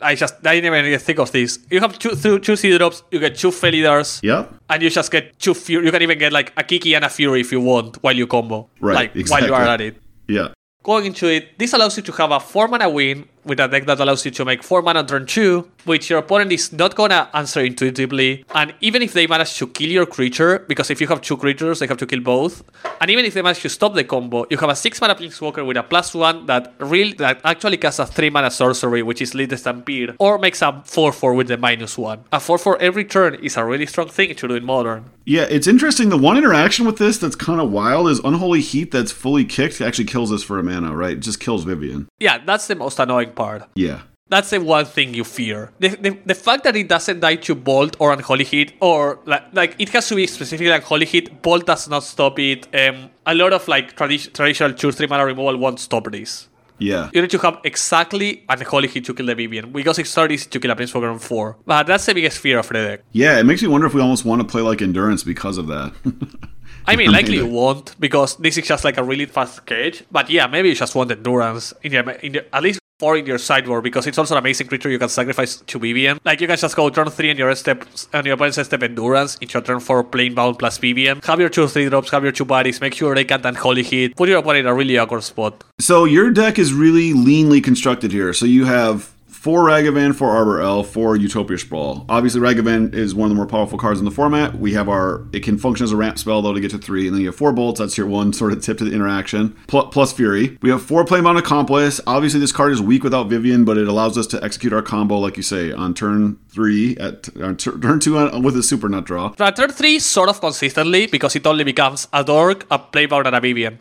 Speaker 1: I just I didn't even think of this. You have two two two sea drops, you get two Felidars,
Speaker 2: Yep.
Speaker 1: and you just get two Fury. You can even get like a Kiki and a Fury if you want while you combo.
Speaker 2: Right,
Speaker 1: Like while you are at it.
Speaker 2: Yeah.
Speaker 1: Going into it, this allows you to have a 4 mana win with a deck that allows you to make 4 mana on turn 2, which your opponent is not gonna answer intuitively. And even if they manage to kill your creature, because if you have two creatures, they have to kill both. And even if they manage to stop the combo, you have a 6 mana Planeswalker with a plus 1 that real that actually casts a 3 mana sorcery, which is Lead the Stampede, or makes a 4 4 with the minus 1. A 4 4 every turn is a really strong thing to do in Modern.
Speaker 2: Yeah, it's interesting. The one interaction with this that's kind of wild is Unholy Heat that's fully kicked actually kills us for a mana, right? It just kills Vivien.
Speaker 1: Yeah, that's the most annoying part.
Speaker 2: Yeah.
Speaker 1: That's the one thing you fear. The, the, the fact that it doesn't die to Bolt or Unholy Heat, or like, like it has to be specifically Unholy Heat, Bolt does not stop it. Um, a lot of like tradi- traditional 2 3 mana removal won't stop this.
Speaker 2: Yeah.
Speaker 1: You need to have exactly Unholy Heat to kill the Vivien, because it's started to kill a Planeswalker on 4. But that's the biggest fear of the deck.
Speaker 2: Yeah, it makes me wonder if we almost want to play like Endurance because of that. [LAUGHS]
Speaker 1: I mean, [LAUGHS] likely you won't because this is just like a really fast cage. But yeah, maybe you just want endurance in your, in your, at least four in your sideboard because it's also an amazing creature you can sacrifice to Vivien. Like you can just go turn three and your step and your opponent's step endurance into your turn four Planebound plus Vivien. Have your two three drops, have your two bodies, make sure they can't unholy heat. Put your opponent in a really awkward spot.
Speaker 2: So your deck is really leanly constructed here. So you have four Ragavan, four Arbor Elf, four Utopia Sprawl. Obviously, Ragavan is one of the more powerful cards in the format. We have our it can function as a ramp spell though to get to three, and then you have four bolts. That's your one [LAUGHS] sort of tip to the interaction. Plus Fury. We have four Planebound Accomplice. Obviously, this card is weak without Vivien, but it allows us to execute our combo, like you say, on turn three at on tur- turn two on, with a Super Nut draw.
Speaker 1: But turn three sort of consistently because it only becomes a Dork, a Planebound, and a Vivien.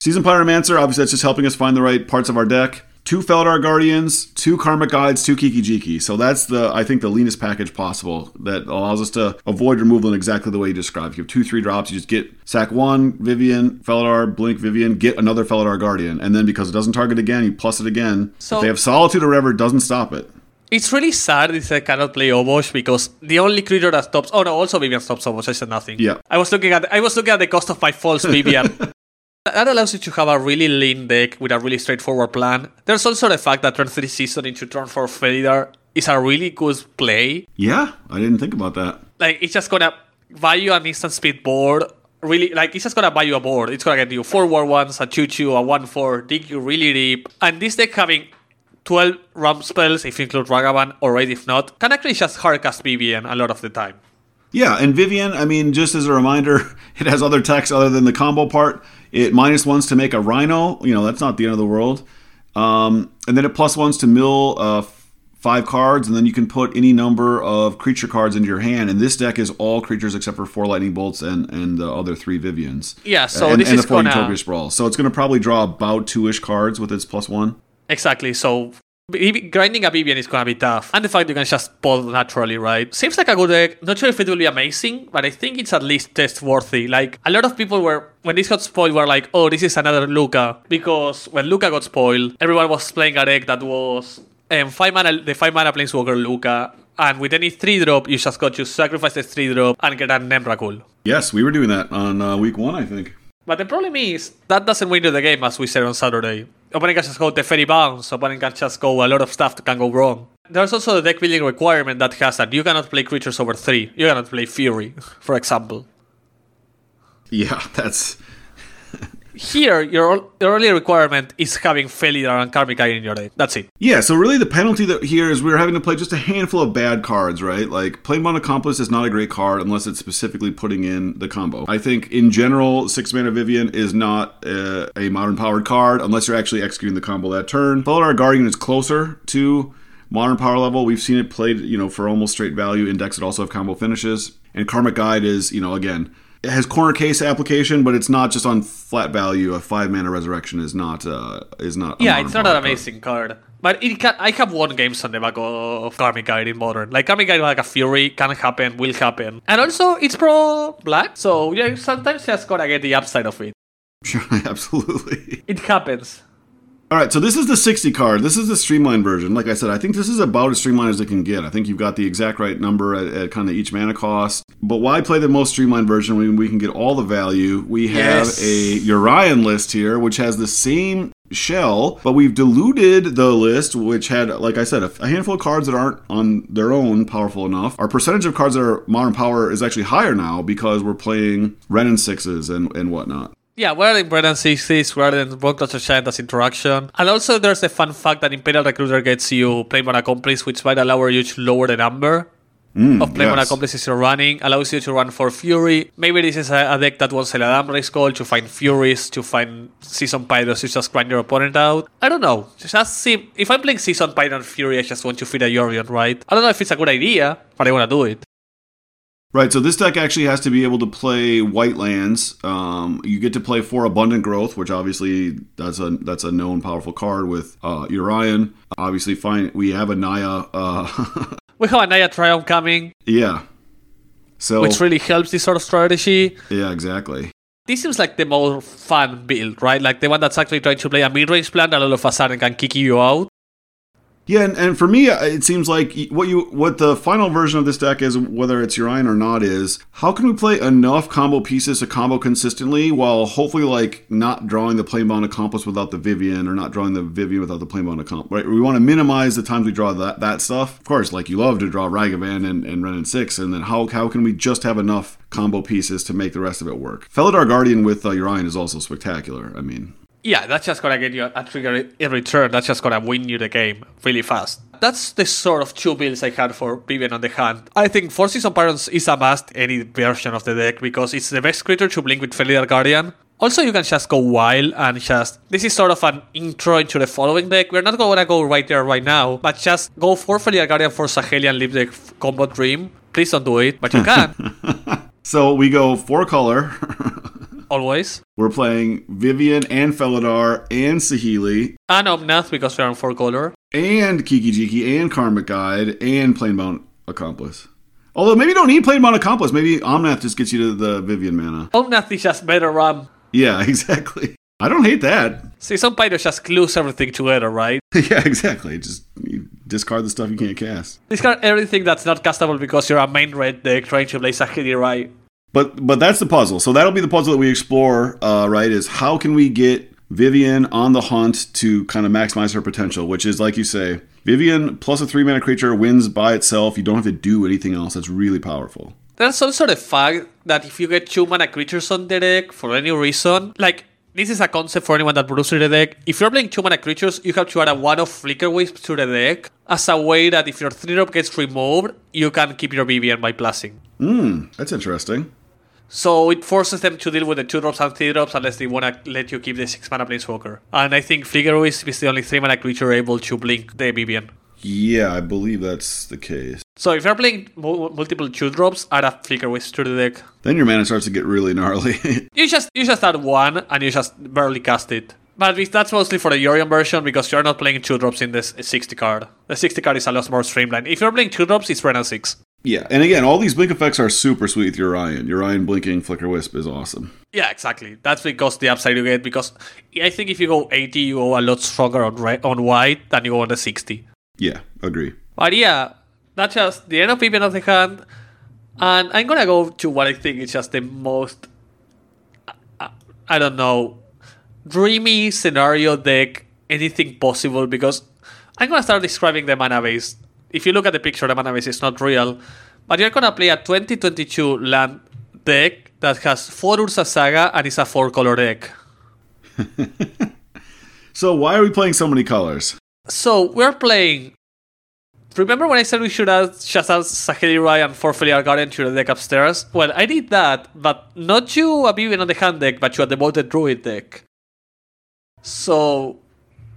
Speaker 2: Season Pyromancer, obviously that's just helping us find the right parts of our deck. Two Felidar Guardians, two Karmic Guides, two Kiki Jiki. So that's the I think the leanest package possible that allows us to avoid removal in exactly the way you described. You have two three drops, you just get sack one Vivien, Felidar, Blink Vivien, get another Felidar Guardian, and then because it doesn't target again, you plus it again.
Speaker 1: So-
Speaker 2: if they have Solitude or whatever, it doesn't stop it.
Speaker 1: It's really sad this I cannot play Obosh because the only creature that stops. Oh no, also Vivien stops Obosh. I said nothing.
Speaker 2: Yeah.
Speaker 1: I was looking at I was looking at the cost of my false Vivien. [LAUGHS] that allows you to have a really lean deck with a really straightforward plan. There's also the fact that turn three season into turn four Felidar is a really good play.
Speaker 2: Yeah, I didn't think about that.
Speaker 1: Like it's just gonna buy you an instant speed board. Really, like it's just gonna buy you a board. It's gonna get you four war ones, a two two, a one four, dig you really deep. And this deck having 12 ramp spells, if you include Ragavan, or right if not, can actually just hardcast Vivien a lot of the time.
Speaker 2: Yeah, and Vivien, I mean, just as a reminder, [LAUGHS] it has other text other than the combo part. It minus ones to make a rhino. You know, that's not the end of the world. Um, and then it plus ones to mill uh, five cards, and then you can put any number of creature cards into your hand. And this deck is all creatures except for four lightning bolts and and the other three Viviens.
Speaker 1: Yeah, so
Speaker 2: and,
Speaker 1: this
Speaker 2: and
Speaker 1: is
Speaker 2: the four
Speaker 1: gonna-
Speaker 2: Utopia Sprawl. So it's going to probably draw about two-ish cards with its plus one.
Speaker 1: Exactly. So grinding a Vivien is gonna be tough, and the fact you can just pull naturally, right? Seems like a good deck. Not sure if it will be amazing, but I think it's at least test worthy. Like a lot of people were when this got spoiled, were like, "Oh, this is another Lukka," because when Lukka got spoiled, everyone was playing a deck that was um, five mana, the five mana Planeswalker Lukka. And with any 3 drop, you just got to sacrifice the 3 drop and get an Emrakul.
Speaker 2: Yes, we were doing that on uh, week one, I think.
Speaker 1: But the problem is that doesn't win you the game, as we said on Saturday. Can just go Teferi Bounce, can just go a lot of stuff that can go wrong. There's also the deck building requirement that has that you cannot play creatures over three. You cannot play Fury, [LAUGHS] for example.
Speaker 2: Yeah, that's
Speaker 1: Here, your, only requirement is having Felidar and Karmic Guide in your deck. That's it.
Speaker 2: Yeah, so really the penalty that here is we're having to play just a handful of bad cards, right? Like Planebound Accomplice is not a great card unless it's specifically putting in the combo. I think in general, six mana Vivien is not uh, a modern powered card unless you're actually executing the combo that turn. Felidar Guardian is closer to modern power level. We've seen it played, you know, for almost straight value. Index it also have combo finishes. And Karmic Guide is, you know, again, it has corner case application, but it's not just on flat value. A five mana resurrection is not uh, is not.
Speaker 1: Yeah, it's not an
Speaker 2: card.
Speaker 1: amazing card. But it can, I have won games on the back of Karmic Guide in Modern. Like, Karmic Guide like a Fury, can happen, will happen. And also, it's pro black, so yeah, sometimes you just gotta get the upside of it. [LAUGHS]
Speaker 2: Sure, [LAUGHS] absolutely.
Speaker 1: It happens.
Speaker 2: All right, so this is the 60 card. This is the streamlined version. Like I said, I think this is about as streamlined as it can get. I think you've got the exact right number at, at kind of each mana cost. But why play the most streamlined version when we can get all the value? We have
Speaker 1: Yes.
Speaker 2: a Yorion list here, which has the same shell, but we've diluted the list, which had, like I said, a, handful of cards that aren't on their own powerful enough. Our percentage of cards that are modern power is actually higher now because we're playing Wrenn and sixes and, and whatnot.
Speaker 1: Yeah, we're in Wrenn and Sixes, we're in Bone Giant as interaction. And also, there's the fun fact that Imperial Recruiter gets you Planebound Accomplice, which might allow you to lower the number mm, of Planebound
Speaker 2: yes.
Speaker 1: Accomplices you're running, allows you to run for Fury. Maybe this is a, a deck that wants Eladamri's Call to find Furies, to find Season Pyros, to just grind your opponent out. I don't know. Just see, if I'm playing Season Pyro and Fury, I just want to feed a Yorion, right? I don't know if it's a good idea, but I want to do it.
Speaker 2: Right, so this deck actually has to be able to play white lands. Um, you get to play for abundant growth, which obviously that's a that's a known powerful card with uh, Yorion. Obviously, fine. We have a Naya. Uh, [LAUGHS]
Speaker 1: we have a Naya Triumph coming.
Speaker 2: Yeah. So
Speaker 1: which really helps this sort of strategy.
Speaker 2: Yeah, exactly.
Speaker 1: This seems like the more fun build, right? Like the one that's actually trying to play a mid-range plan that all of a sudden can kick you out.
Speaker 2: Yeah, and, and for me, uh, it seems like what you what the final version of this deck is, whether it's Yorion or not, is how can we play enough combo pieces to combo consistently while hopefully like not drawing the Planebound Accomplice without the Vivien or not drawing the Vivien without the Planebound Accomplice. Right? We want to minimize the times we draw that that stuff. Of course, like you love to draw Ragavan and, and Wrenn and Six, and then how how can we just have enough combo pieces to make the rest of it work? Felidar Guardian with uh, is also spectacular. I mean,
Speaker 1: yeah, that's just gonna get you a trigger every turn. That's just gonna win you the game really fast. That's the sort of two builds I had for Vivien on the hand. I think Four Season Barons is a must any version of the deck because it's the best creature to blink with Felidar Guardian. Also, you can just go wild and just. This is sort of an intro into the following deck. We're not gonna go right there right now, but just go for Felidar Guardian for Saheeli and leave the combo dream. Please don't do it, but you can. [LAUGHS]
Speaker 2: so we go four color.
Speaker 1: Always.
Speaker 2: We're playing Vivien and Felidar and Saheeli.
Speaker 1: And Omnath because we're on four color.
Speaker 2: And Kiki Jiki and Karmic Guide and Planebound Accomplice. Although maybe you don't need Planebound Accomplice. Maybe Omnath just gets you to the Vivien mana.
Speaker 1: Omnath is just better rum.
Speaker 2: Yeah, [LAUGHS] exactly. I don't hate that.
Speaker 1: See, some players just glues everything together, right? [LAUGHS]
Speaker 2: yeah, exactly. Just discard the stuff you can't cast.
Speaker 1: Discard everything that's not castable because you're a main red deck trying to play Saheeli, right?
Speaker 2: But but that's the puzzle. So that'll be the puzzle that we explore, uh, right? Is how can we get Vivien on the hunt to kind of maximize her potential, which is like you say, Vivien plus a three mana creature wins by itself. You don't have to do anything else. That's really powerful.
Speaker 1: There's also the fact that if you get two mana creatures on the deck for any reason, like this is a concept for anyone that produces the deck. If you're playing two mana creatures, you have to add a one of Flicker Wisp to the deck as a way that if your three drop gets removed, you can keep your Vivien by plussing.
Speaker 2: Hmm, that's interesting.
Speaker 1: So it forces them to deal with the two drops and three drops unless they want to let you keep the six mana planeswalker. And I think Flicker Wisp is the only three mana creature able to blink the Vivien.
Speaker 2: Yeah, I believe that's the case.
Speaker 1: So if you're playing multiple two drops, add a Flicker Wisp to the deck.
Speaker 2: Then your mana starts to get really gnarly. [LAUGHS]
Speaker 1: you just you just add one and you just barely cast it. But that's mostly for the Yorion version because you're not playing two drops in this 60 card. The 60 card is a lot more streamlined. If you're playing two drops, it's Wrenn 6.
Speaker 2: Yeah, and again, all these blink effects are super sweet with Yorion. Yorion blinking Flicker Wisp is awesome.
Speaker 1: Yeah, exactly. That's because the upside you get. Because I think if you go 80, you go a lot stronger on red, on white than you go on the 60.
Speaker 2: Yeah, agree.
Speaker 1: But yeah, that's just the end of Vivien of the hand. And I'm gonna go to what I think is just the most, I, I don't know, dreamy scenario deck, anything possible. Because I'm gonna start describing the mana base if you look at the picture, the mana base is not real. But you're gonna play a 2022 land deck that has four Urza's Saga and is a four color deck. [LAUGHS]
Speaker 2: so why are we playing so many colors?
Speaker 1: So we're playing. Remember when I said we should add just add Saheeli Rai and four Felidar Guardian to the deck upstairs? Well, I did that, but not to a Vivien on the hand deck, but you a Devoted Druid deck. So,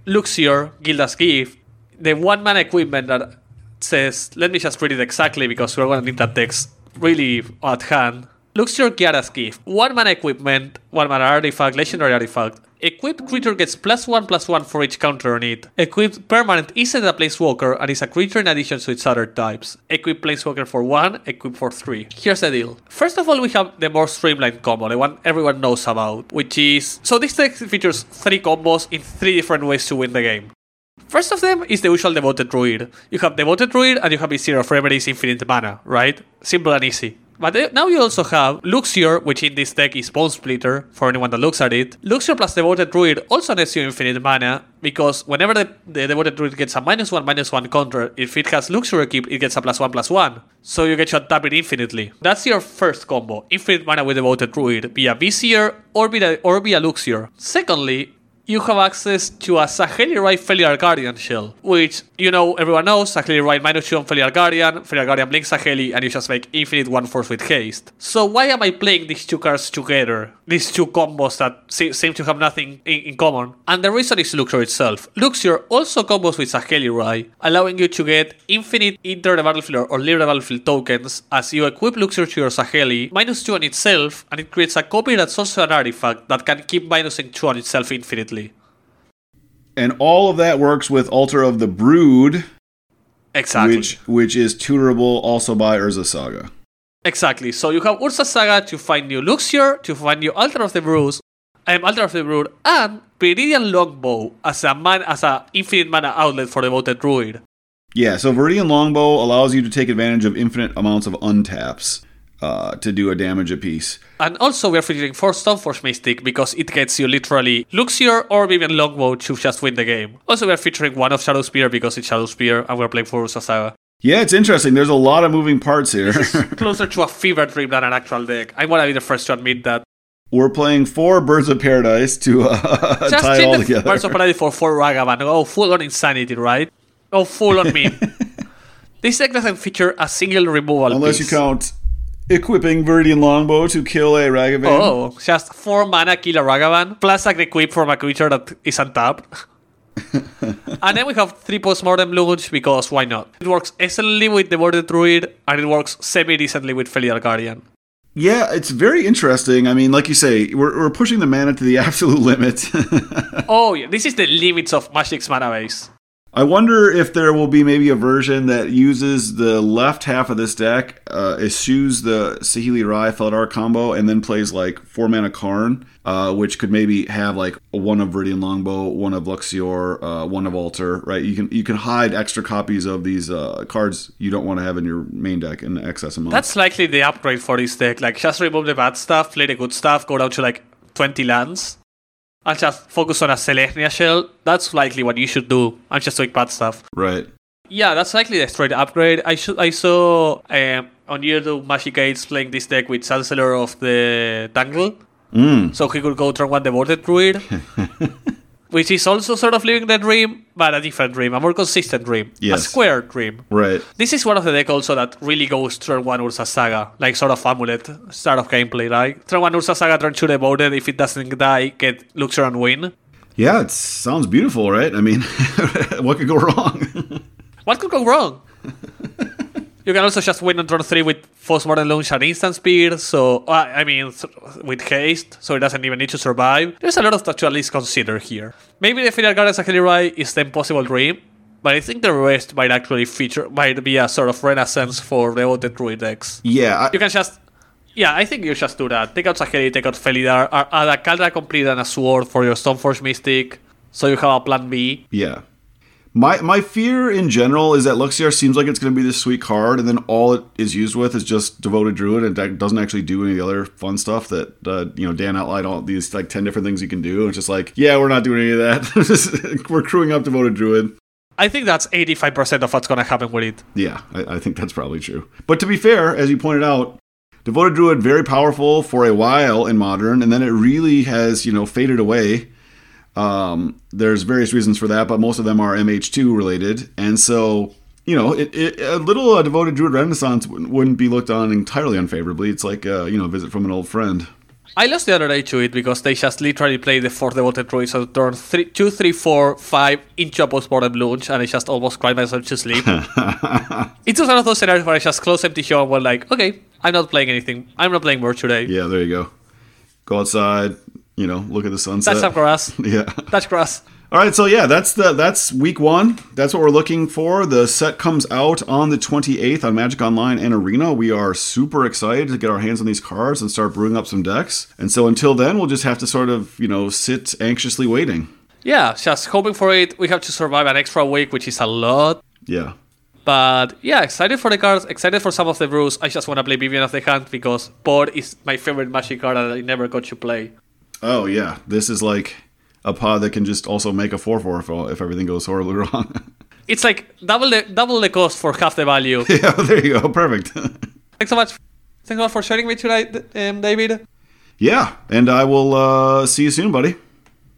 Speaker 1: Luxior, Giada's Gift, the one man equipment that says, let me just read it exactly because we're going to need that text really at hand. Luxior Giada's gift. One mana equipment, one mana artifact, legendary artifact. Equipped creature gets plus one plus one for each counter on it. Equipped permanent isn't a planeswalker and is a creature in addition to its other types. Equipped planeswalker for one, equipped for three. Here's the deal. First of all, we have the more streamlined combo, the one everyone knows about, which is so this text features three combos in three different ways to win the game. First of them is the usual Devoted Druid. You have Devoted Druid and you have Vizier of Remedies Infinite Mana, right? Simple and easy. But now you also have Luxior, which in this deck is Bone Splitter, for anyone that looks at it. Luxior plus Devoted Druid also nets you infinite mana, because whenever the, the Devoted Druid gets a minus one, minus one counter, if it has Luxior equipped, it gets a plus one, plus one. So you get to tap it infinitely. That's your first combo, infinite mana with Devoted Druid, via Vizier or via, or via. Secondly, you have access to a Saheeli Rai Felidar Guardian shell, which, you know, everyone knows, Saheeli Rai minus 2 on Felidar Guardian, Felidar Guardian blinks Saheeli, and you just make infinite 1 force with haste. So why am I playing these two cards together? These two combos that se- seem to have nothing in, in common? And the reason is Luxior itself. Luxior also combos with Saheeli Rai, allowing you to get infinite enter the battlefield or leave the battlefield tokens as you equip Luxior to your Saheeli, minus 2 on itself, and it creates a copy that's also an artifact that can keep minusing 2 on itself infinitely.
Speaker 2: And all of that works with Altar of the Brood,
Speaker 1: Exactly.
Speaker 2: which which is tutorable also by Urza Saga.
Speaker 1: Exactly. So you have Urza's Saga to find new Luxior, to find new Altar of the Brews, um, Altar of the Brood, and Viridian Longbow as a man as a infinite mana outlet for Devoted Druid.
Speaker 2: Yeah, so Viridian Longbow allows you to take advantage of infinite amounts of untaps uh, to do a damage apiece.
Speaker 1: And also we are featuring four Stoneforge Mystic because it gets you literally Luxior or Vivian Longbow to just win the game. Also we are featuring one of Shadow Spear because it's Shadow Spear and we're playing for Urza's Saga.
Speaker 2: Yeah, it's interesting. There's a lot of moving parts here. [LAUGHS]
Speaker 1: Closer to a fever dream than an actual deck. I want to be the first to admit that.
Speaker 2: We're playing four Birds of Paradise to uh,
Speaker 1: Just [LAUGHS]
Speaker 2: tie it all together.
Speaker 1: Birds of Paradise for four Ragavan. Oh, full on insanity, right? Oh, full on me. [LAUGHS] this deck doesn't feature a single removal
Speaker 2: Unless you count equipping Viridian Longbow to kill a Ragavan.
Speaker 1: Oh, just four mana kill a Ragavan, plus a equip from a creature that is untapped. [LAUGHS] and then we have three postmortem lunge because why not? It works excellently with the Devoted Druid, and it works semi decently with Felidar Guardian.
Speaker 2: Yeah, it's very interesting. I mean, like you say, we're, we're pushing the mana to the [LAUGHS] absolute limit.
Speaker 1: Oh, yeah, this is the limits of Magic's mana base.
Speaker 2: I wonder if there will be maybe a version that uses the left half of this deck, uh, eschews the Saheeli Rai Felidar combo, and then plays like four mana Karn, uh, which could maybe have like one of Viridian Longbow, one of Luxior, uh, one of Altar, right? You can you can hide extra copies of these uh, cards you don't want to have in your main deck in excess amount.
Speaker 1: That's likely the upgrade for this deck. Like, just remove the bad stuff, play the good stuff, go down to like 20 lands, and just focus on a Selesnya shell. That's likely what you should do. I'm just doing bad stuff.
Speaker 2: right.
Speaker 1: Yeah, that's likely the straight upgrade. I should I saw um, on YouTube Magic Aids playing this deck with Chancellor of the Tangle.
Speaker 2: Mm.
Speaker 1: So he could go turn one Devoted Druid. [LAUGHS] which is also sort of living the dream, but a different dream, a more consistent dream. A square dream.
Speaker 2: Right.
Speaker 1: This is one of the deck also that really goes turn one Urza's Saga, like sort of amulet start of gameplay, right? Turn one Urza's Saga, turn two devoted. If it doesn't die, get Luxior and win.
Speaker 2: Yeah, it sounds beautiful, right? I mean, [LAUGHS] what could go wrong? [LAUGHS]
Speaker 1: What could go wrong? [LAUGHS] you can also just win on turn three with Postmortem Lunge and Instant Speed, so, uh, I mean, with haste, so it doesn't even need to survive. There's a lot of stuff to at least consider here. Maybe the Final Guardian Saheeli Rai is the impossible dream, but I think the rest might actually feature, might be a sort of renaissance for devoted druid decks.
Speaker 2: yeah,
Speaker 1: You can just. Yeah, I think you just do that. Take out Saheeli, take out Felidar, add add a Kaldra Compleat and a Sword for your Stoneforge Mystic, so you have a plan B.
Speaker 2: yeah. My my fear in general is that Luxior seems like it's going to be this sweet card, and then all it is used with is just devoted druid, and it doesn't actually do any of the other fun stuff that uh, you know Dan outlined all these like ten different things you can do. It's just like, yeah, we're not doing any of that. [LAUGHS] [LAUGHS] we're crewing up devoted druid.
Speaker 1: I think that's 85% of what's gonna happen with it.
Speaker 2: Yeah, I, I think that's probably true. But to be fair, as you pointed out, Devoted Druid very powerful for a while in modern, and then it really has you know faded away. Um, there's various reasons for that, but most of them are MH2 related, and so you know it, it, a little uh, Devoted Druid Renaissance wouldn't wouldn't be looked on entirely unfavorably. It's like uh, you know a visit from an old friend.
Speaker 1: I lost the other day to it because they just literally played the fourth devoted druids on turn three, two, three, four, five into a postmortem lunge, and I just almost cried myself to sleep. [LAUGHS] it's just one of those scenarios where I just close empty show and was like, okay, I'm not playing anything. I'm not playing more today.
Speaker 2: Yeah, there you go. Go outside, you know, look at the sunset.
Speaker 1: Some grass. [LAUGHS]
Speaker 2: yeah.
Speaker 1: Touch grass.
Speaker 2: All right, so yeah, that's the that's week one. That's what we're looking for. The set comes out on the 28th on Magic Online and Arena. We are super excited to get our hands on these cards and start brewing up some decks. And so until then, we'll just have to sort of you know sit anxiously waiting.
Speaker 1: Yeah, just hoping for it. We have to survive an extra week, which is a lot.
Speaker 2: Yeah,
Speaker 1: But yeah, excited for the cards, excited for some of the brews. I just want to play Vivien of the Hand because Board is my favorite magic card that I never got to play.
Speaker 2: Oh yeah, this is like a pod that can just also make a four four if, if everything goes horribly [LAUGHS] wrong.
Speaker 1: It's like double the double the cost for half the value. [LAUGHS]
Speaker 2: yeah, there you go, perfect. [LAUGHS]
Speaker 1: Thanks so much. Thanks a lot for sharing with tonight, um, David.
Speaker 2: yeah, and I will uh, see you soon, buddy.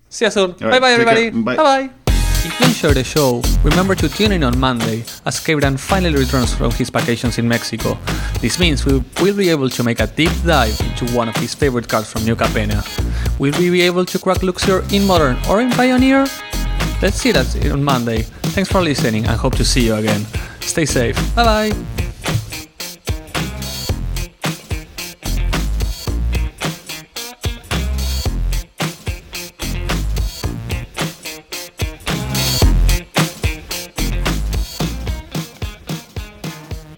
Speaker 1: See you soon.
Speaker 2: All
Speaker 1: bye bye, everybody.
Speaker 2: care. Bye
Speaker 1: bye. If you enjoyed the show, remember to tune in on Monday as Kevran finally returns from his vacations in Mexico. This means we will be able to make a deep dive into one of his favorite cards from New Capenna. Will we be able to crack Luxior in Modern or in Pioneer? Let's see that on Monday. Thanks for listening and hope to see you again. Stay safe. Bye bye.